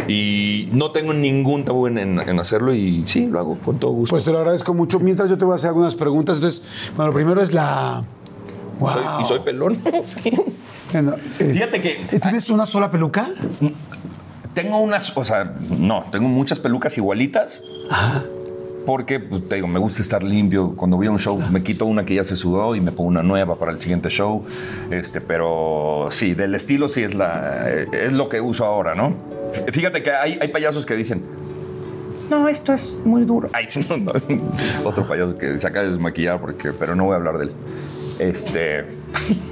Y no tengo ningún tabú en, en- en hacerlo y sí, lo hago con todo gusto.
Pues te lo agradezco mucho. Mientras yo te voy a hacer algunas preguntas. Entonces, bueno, lo primero es la. Wow.
Soy- y soy pelón. (laughs)
Es-
Fíjate que-
¿Tienes una sola peluca?
tengo unas, o sea, no, tengo muchas pelucas igualitas. Porque, pues, te digo, me gusta estar limpio. Cuando voy a un show, me quito una que ya se sudó y me pongo una nueva para el siguiente show. Este, pero sí, del estilo sí es, la, eh, es lo que uso ahora, ¿no? Fíjate que hay, hay payasos que dicen, no, esto es muy duro. Ay, (laughs) sí, no, no. Otro payaso que se acaba de desmaquillar, porque, pero no voy a hablar de él. Este. (laughs)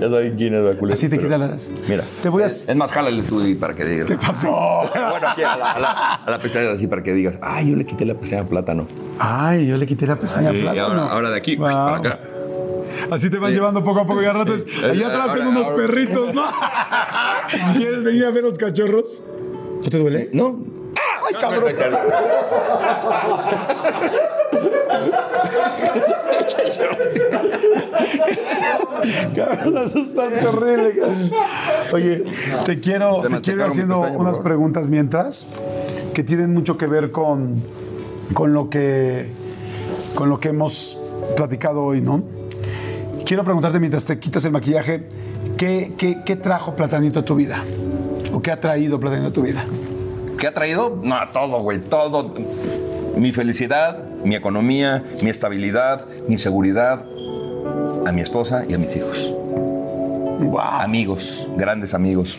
ya sabes quién es la culera.
Así te
pero-
quitan las.
Mira.
Te voy a.
Es más, jálale tú ahí para que digas.
¿Qué pasó? (laughs)
Bueno, aquí a la, a la- a la pestaña así para que digas, ay, yo le quité la pestaña a plátano.
Ay, yo le quité la pestaña
Y
plátano.
ahora, ahora de aquí,
Wow.
para acá.
Así te van llevando poco a poco y al rato es,
Sí.
allá atrás
Ahora-
tengo unos
ahora-
perritos, ¿no? (laughs) ¿Quieres venir a ver los cachorros? ¿No te duele?
No.
¡Ay, cabrón! Cabrón, asustaste horrible. cabrón. Oye, te quiero,
Te
te quiero ir haciendo unas preguntas mientras que tienen mucho que ver con, con lo que con lo que hemos platicado hoy, ¿no? Quiero preguntarte mientras te quitas el maquillaje, ¿qué, qué, qué trajo Platanito a tu vida? ¿O qué ha traído Platanito a tu vida?
¿Qué ha traído? No, todo, güey, todo. Mi felicidad, mi economía, mi estabilidad, mi seguridad, a mi esposa y a mis hijos.
¡Wow!
Amigos, grandes amigos.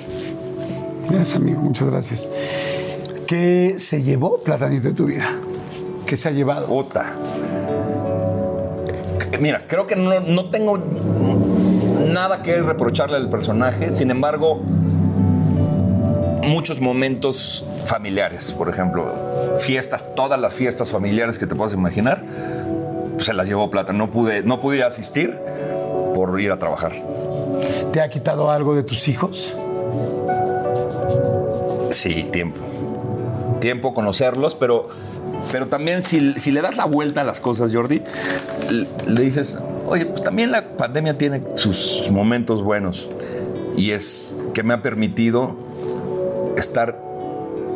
Gracias, amigo. Muchas gracias. ¿Qué se llevó Platanito de tu vida? ¿Qué se ha llevado?
Puta. Mira, creo que no, no tengo nada que reprocharle al personaje, sin embargo, muchos momentos familiares, por ejemplo, fiestas, todas las fiestas familiares que te puedas imaginar, pues se las llevó plata. No pude, no pude asistir por ir a trabajar.
¿Te ha quitado algo de tus hijos?
Sí, tiempo. Tiempo conocerlos, pero, pero también si, si le das la vuelta a las cosas, Jordi, le, le dices, oye, pues también la pandemia tiene sus momentos buenos y es que me ha permitido estar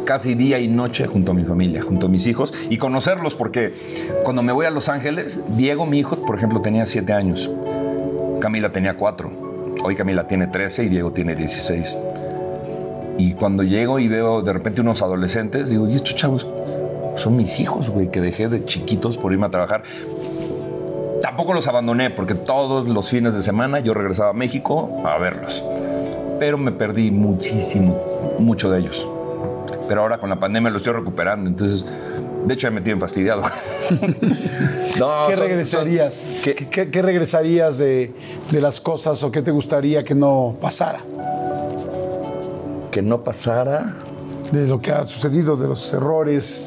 casi día y noche junto a mi familia, junto a mis hijos y conocerlos, porque cuando me voy a Los Ángeles, Diego, mi hijo, por ejemplo, tenía siete años, Camila tenía cuatro, hoy Camila tiene 13 y Diego tiene 16. Y cuando llego y veo de repente unos adolescentes, digo, ¿y estos chavos son mis hijos, güey, que dejé de chiquitos por irme a trabajar? Tampoco los abandoné, porque todos los fines de semana yo regresaba a México a verlos. Pero me perdí muchísimo, mucho de ellos. Pero ahora con la pandemia lo estoy recuperando, entonces, de hecho, ya me tienen fastidiado. (laughs) No,
¿Qué
son-
regresarías?
son-
¿Qué,
que-
qué- qué regresarías de, de las cosas o qué te gustaría que no pasara?
que no pasara
De lo que ha sucedido, de los errores.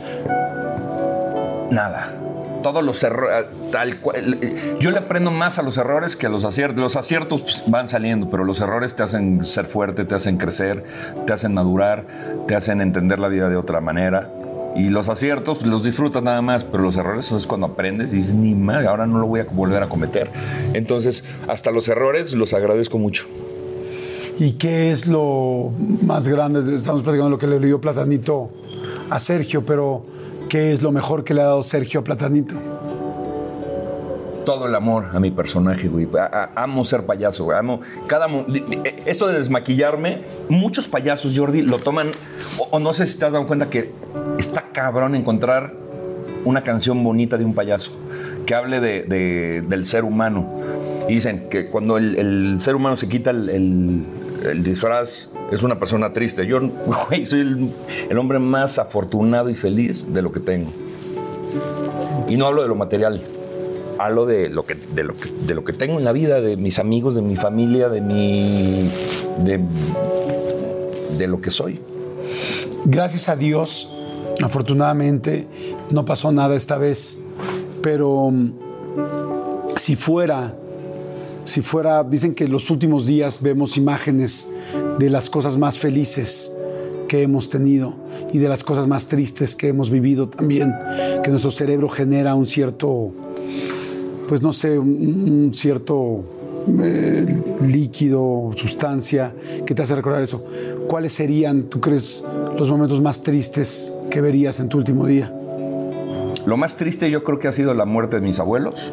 Nada. Todos los errores, tal cual. Yo le aprendo más a los errores que a los aciertos. Los aciertos pues, van saliendo, pero los errores te hacen ser fuerte, te hacen crecer, te hacen madurar, te hacen entender la vida de otra manera. Y los aciertos los disfrutas nada más, pero los errores es cuando aprendes y dices, ni madre, ahora no lo voy a volver a cometer. Entonces, hasta los errores los agradezco mucho.
¿Y qué es lo más grande? Estamos platicando lo que le dio Platanito a Sergio, pero ¿qué es lo mejor que le ha dado Sergio Platanito?
todo el amor a mi personaje, güey. A- amo ser payaso, güey. Amo cada... eh, Esto de desmaquillarme, muchos payasos, Jordi, lo toman... O, no sé si te has dado cuenta que está cabrón encontrar una canción bonita de un payaso que hable de- de- del ser humano. Y dicen que cuando el, ser humano se quita el- el disfraz, es una persona triste. Yo, güey, soy el, el hombre más afortunado y feliz de lo que tengo. Y no hablo de lo material, hablo de lo que, de lo que, de lo que tengo en la vida, de mis amigos, de mi familia, de mi. de, de lo que soy.
Gracias a Dios, afortunadamente, no pasó nada esta vez. Pero mm, si fuera, si fuera, dicen que los últimos días vemos imágenes de las cosas más felices que hemos tenido y de las cosas más tristes que hemos vivido también, que nuestro cerebro genera un cierto, pues no sé, un, un cierto eh, líquido, sustancia que te hace recordar eso. ¿Cuáles serían, tú crees, los momentos más tristes que verías en tu último día?
Lo más triste yo creo que ha sido la muerte de mis abuelos,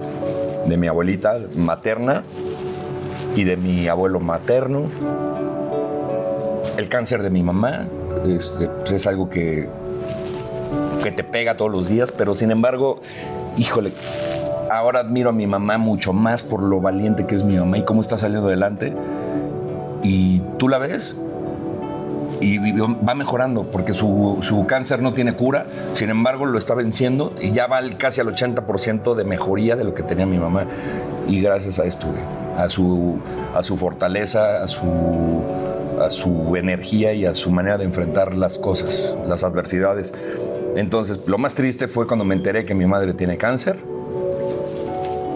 de mi abuelita materna y de mi abuelo materno. El cáncer de mi mamá este, pues es algo que, que te pega todos los días, pero sin embargo, híjole, ahora admiro a mi mamá mucho más por lo valiente que es mi mamá y cómo está saliendo adelante. Y tú la ves y va mejorando porque su, su, cáncer no tiene cura, sin embargo lo está venciendo y ya va casi al 80% de mejoría de lo que tenía mi mamá. Y gracias a esto, a su, a su fortaleza, a su, a su energía y a su manera de enfrentar las cosas, las adversidades. Entonces, lo más triste fue cuando me enteré que mi madre tiene cáncer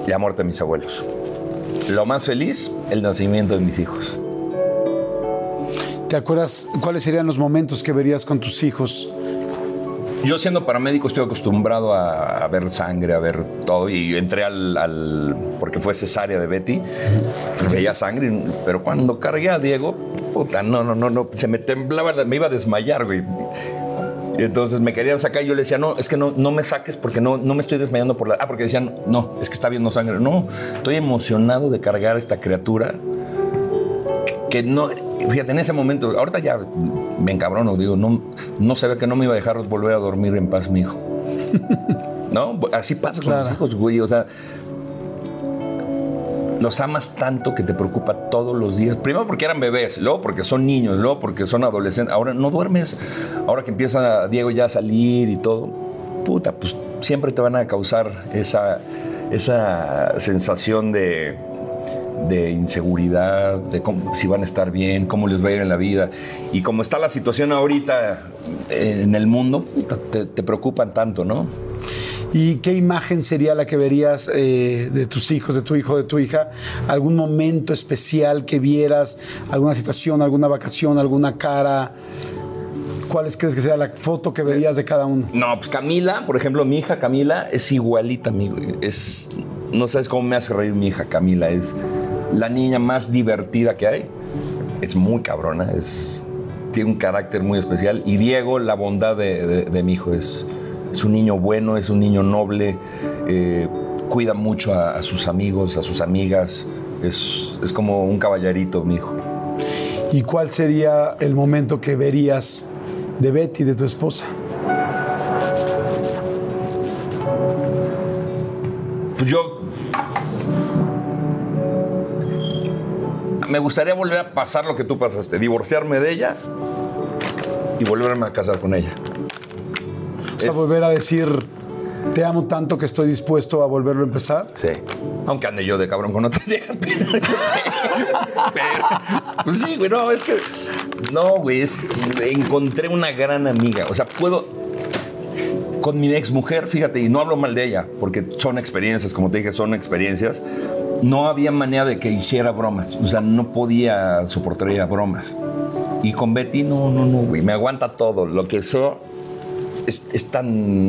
y la muerte de mis abuelos. Lo más feliz, el nacimiento de mis hijos.
¿Te acuerdas cuáles serían los momentos que verías con tus hijos?
Yo siendo paramédico estoy acostumbrado a, ver sangre, a ver todo y entré al, porque fue cesárea de Betty, veía sangre, pero cuando cargué a Diego, puta, no, no, no, no, se me temblaba, me iba a desmayar, güey. Y entonces me querían sacar y yo le decía, no, es que no, no me saques porque no, no me estoy desmayando por la... Ah, porque decían, no, es que está viendo sangre. No, estoy emocionado de cargar a esta criatura que no, fíjate, en ese momento, ahorita ya me encabrono, digo, no, no se ve que no me iba a dejar volver a dormir en paz mi hijo. ¿No? Así pasa con los hijos, güey, o sea, los amas tanto que te preocupa todos los días. Primero porque eran bebés, luego porque son niños, luego porque son adolescentes. Ahora no duermes. Ahora que empieza Diego ya a salir y todo, puta, pues siempre te van a causar esa, esa sensación de, de inseguridad, de si van a estar bien, cómo les va a ir en la vida. Y como está la situación ahorita en el mundo, te, preocupan tanto, ¿no?
¿Y qué imagen sería la que verías eh, de tus hijos, de tu hijo, de tu hija? ¿Algún momento especial que vieras? ¿Alguna situación, alguna vacación, alguna cara? ¿Cuál crees que sea la foto que verías de cada uno?
No, pues Camila, por ejemplo, mi hija Camila es igualita a mí. Es, no sabes cómo me hace reír mi hija Camila. Es, la niña más divertida que hay. Es muy cabrona, es, tiene un carácter muy especial. Y Diego, la bondad de, mi hijo, es, es, un niño bueno, es un niño noble, eh, cuida mucho a, sus amigos, a sus amigas. Es, es como un caballerito, mi hijo.
¿Y cuál sería el momento que verías de Betty, de tu esposa?
Pues yo me gustaría volver a pasar lo que tú pasaste, divorciarme de ella y volverme a casar con ella.
O sea, volver a decir, te amo tanto que estoy dispuesto a volverlo a empezar.
Sí. Aunque ande yo de cabrón con otras viejas. (laughs) Pero, pues sí, güey, no, es que. No, güey, encontré una gran amiga. O sea, puedo. Con mi ex mujer, fíjate, y no hablo mal de ella, porque son experiencias, como te dije, son experiencias no había manera de que hiciera bromas. O sea, no podía soportar bromas. Y con Betty, no, no, no, güey. Me aguanta todo. Lo que eso es, tan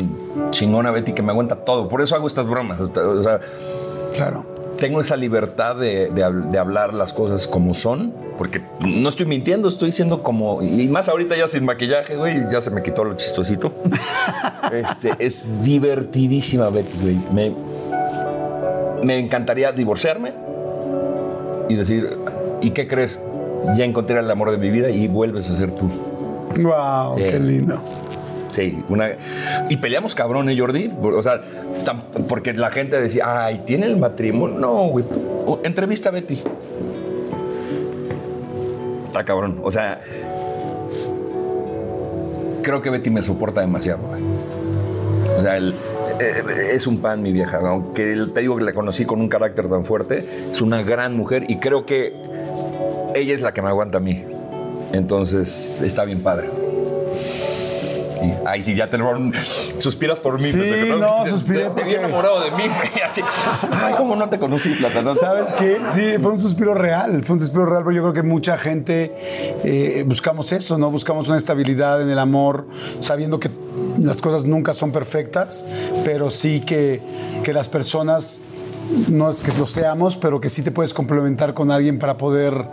chingona Betty que me aguanta todo. Por eso hago estas bromas. O sea,
claro.
Tengo esa libertad de, hablar las cosas como son, porque no estoy mintiendo, estoy siendo como. Y más ahorita ya sin maquillaje, güey, ya se me quitó lo chistosito. (laughs) Este, es divertidísima Betty, güey. Me, me encantaría divorciarme y decir, ¿y qué crees? Ya encontré el amor de mi vida y vuelves a ser tú.
¡Wow! ¡Qué lindo!
Sí, una... y peleamos cabrón, ¿eh, Jordi? O sea, porque la gente decía, ay, ¿tiene el matrimonio? No, güey. Entrevista a Betty. Está cabrón. O sea, creo que Betty me soporta demasiado. Güey. O sea, el, eh, es un pan, mi vieja. Aunque te digo que la conocí con un carácter tan fuerte, es una gran mujer y creo que ella es la que me aguanta a mí. Entonces, está bien padre. Ay, sí, ya te suspiras por mí.
Sí, no, suspiré
te, te, enamorado de mí. ay, ¿cómo no te conocí, Plata?
¿Sabes qué? Sí, fue un suspiro real. Fue un suspiro real, pero yo creo que mucha gente eh, buscamos eso, ¿no? Buscamos una estabilidad en el amor, sabiendo que las cosas nunca son perfectas, pero sí que, que las personas, no es que lo seamos, pero que sí te puedes complementar con alguien para poder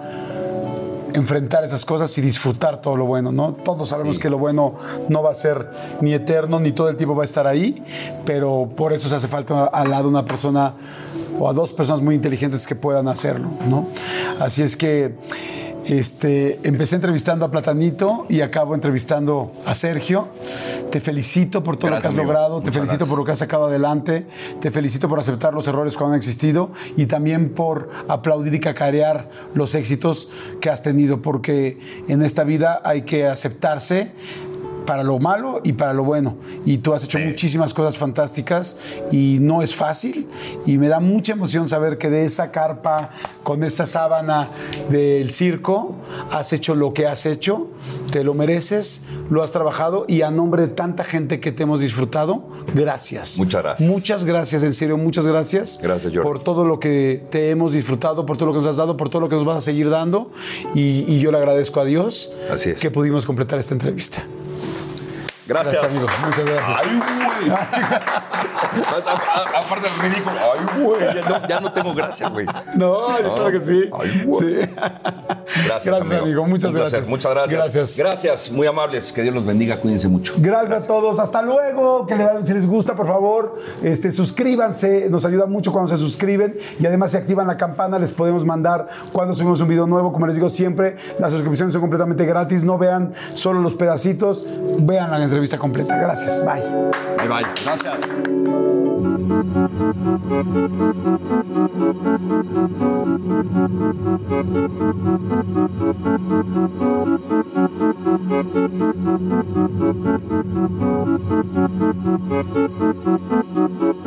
enfrentar esas cosas y disfrutar todo lo bueno, ¿no? Todos sabemos que lo bueno no va a ser ni eterno, ni todo el tiempo va a estar ahí, pero por eso se hace falta al lado una persona o a dos personas muy inteligentes que puedan hacerlo, ¿no? Así es que este, empecé entrevistando a Platanito y acabo entrevistando a Sergio. Te felicito por todo lo que has
amigo.
logrado, te felicito por lo que has sacado adelante, te felicito por aceptar los errores cuando han existido y también por aplaudir y cacarear los éxitos que has tenido, porque en esta vida hay que aceptarse para lo malo y para lo bueno. Y tú has hecho
Sí.
muchísimas cosas fantásticas y no es fácil. Y me da mucha emoción saber que de esa carpa, con esa sábana del circo, has hecho lo que has hecho, te lo mereces, lo has trabajado y a nombre de tanta gente que te hemos disfrutado, gracias.
Muchas gracias.
Muchas gracias, en serio, muchas gracias.
Gracias, Jordi.
Por todo lo que te hemos disfrutado, por todo lo que nos has dado, por todo lo que nos vas a seguir dando. Y, y yo le agradezco a Dios
Así es.
que pudimos completar esta entrevista.
Gracias.
Gracias, amigo. Muchas gracias.
Ay, güey. (laughs) Aparte del ridículo. Ay, güey. Ya no, ya no tengo gracia, güey.
No, yo
No.
claro que sí.
Ay, güey.
Sí.
Gracias,
Gracias, amigo. Muchas
Un placer.
gracias.
Muchas gracias.
Gracias.
Gracias, muy amables. Que Dios los bendiga. Cuídense mucho.
Gracias a todos. Hasta luego. Que le- si les gusta, por favor, este, suscríbanse. Nos ayuda mucho cuando se suscriben. Y además, si activan la campana, les podemos mandar cuando subimos un video nuevo. Como les digo siempre, las suscripciones son completamente gratis. No vean solo los pedacitos. Vean la entrevista completa. Gracias. Bye.
Bye, bye. Gracias.
Thank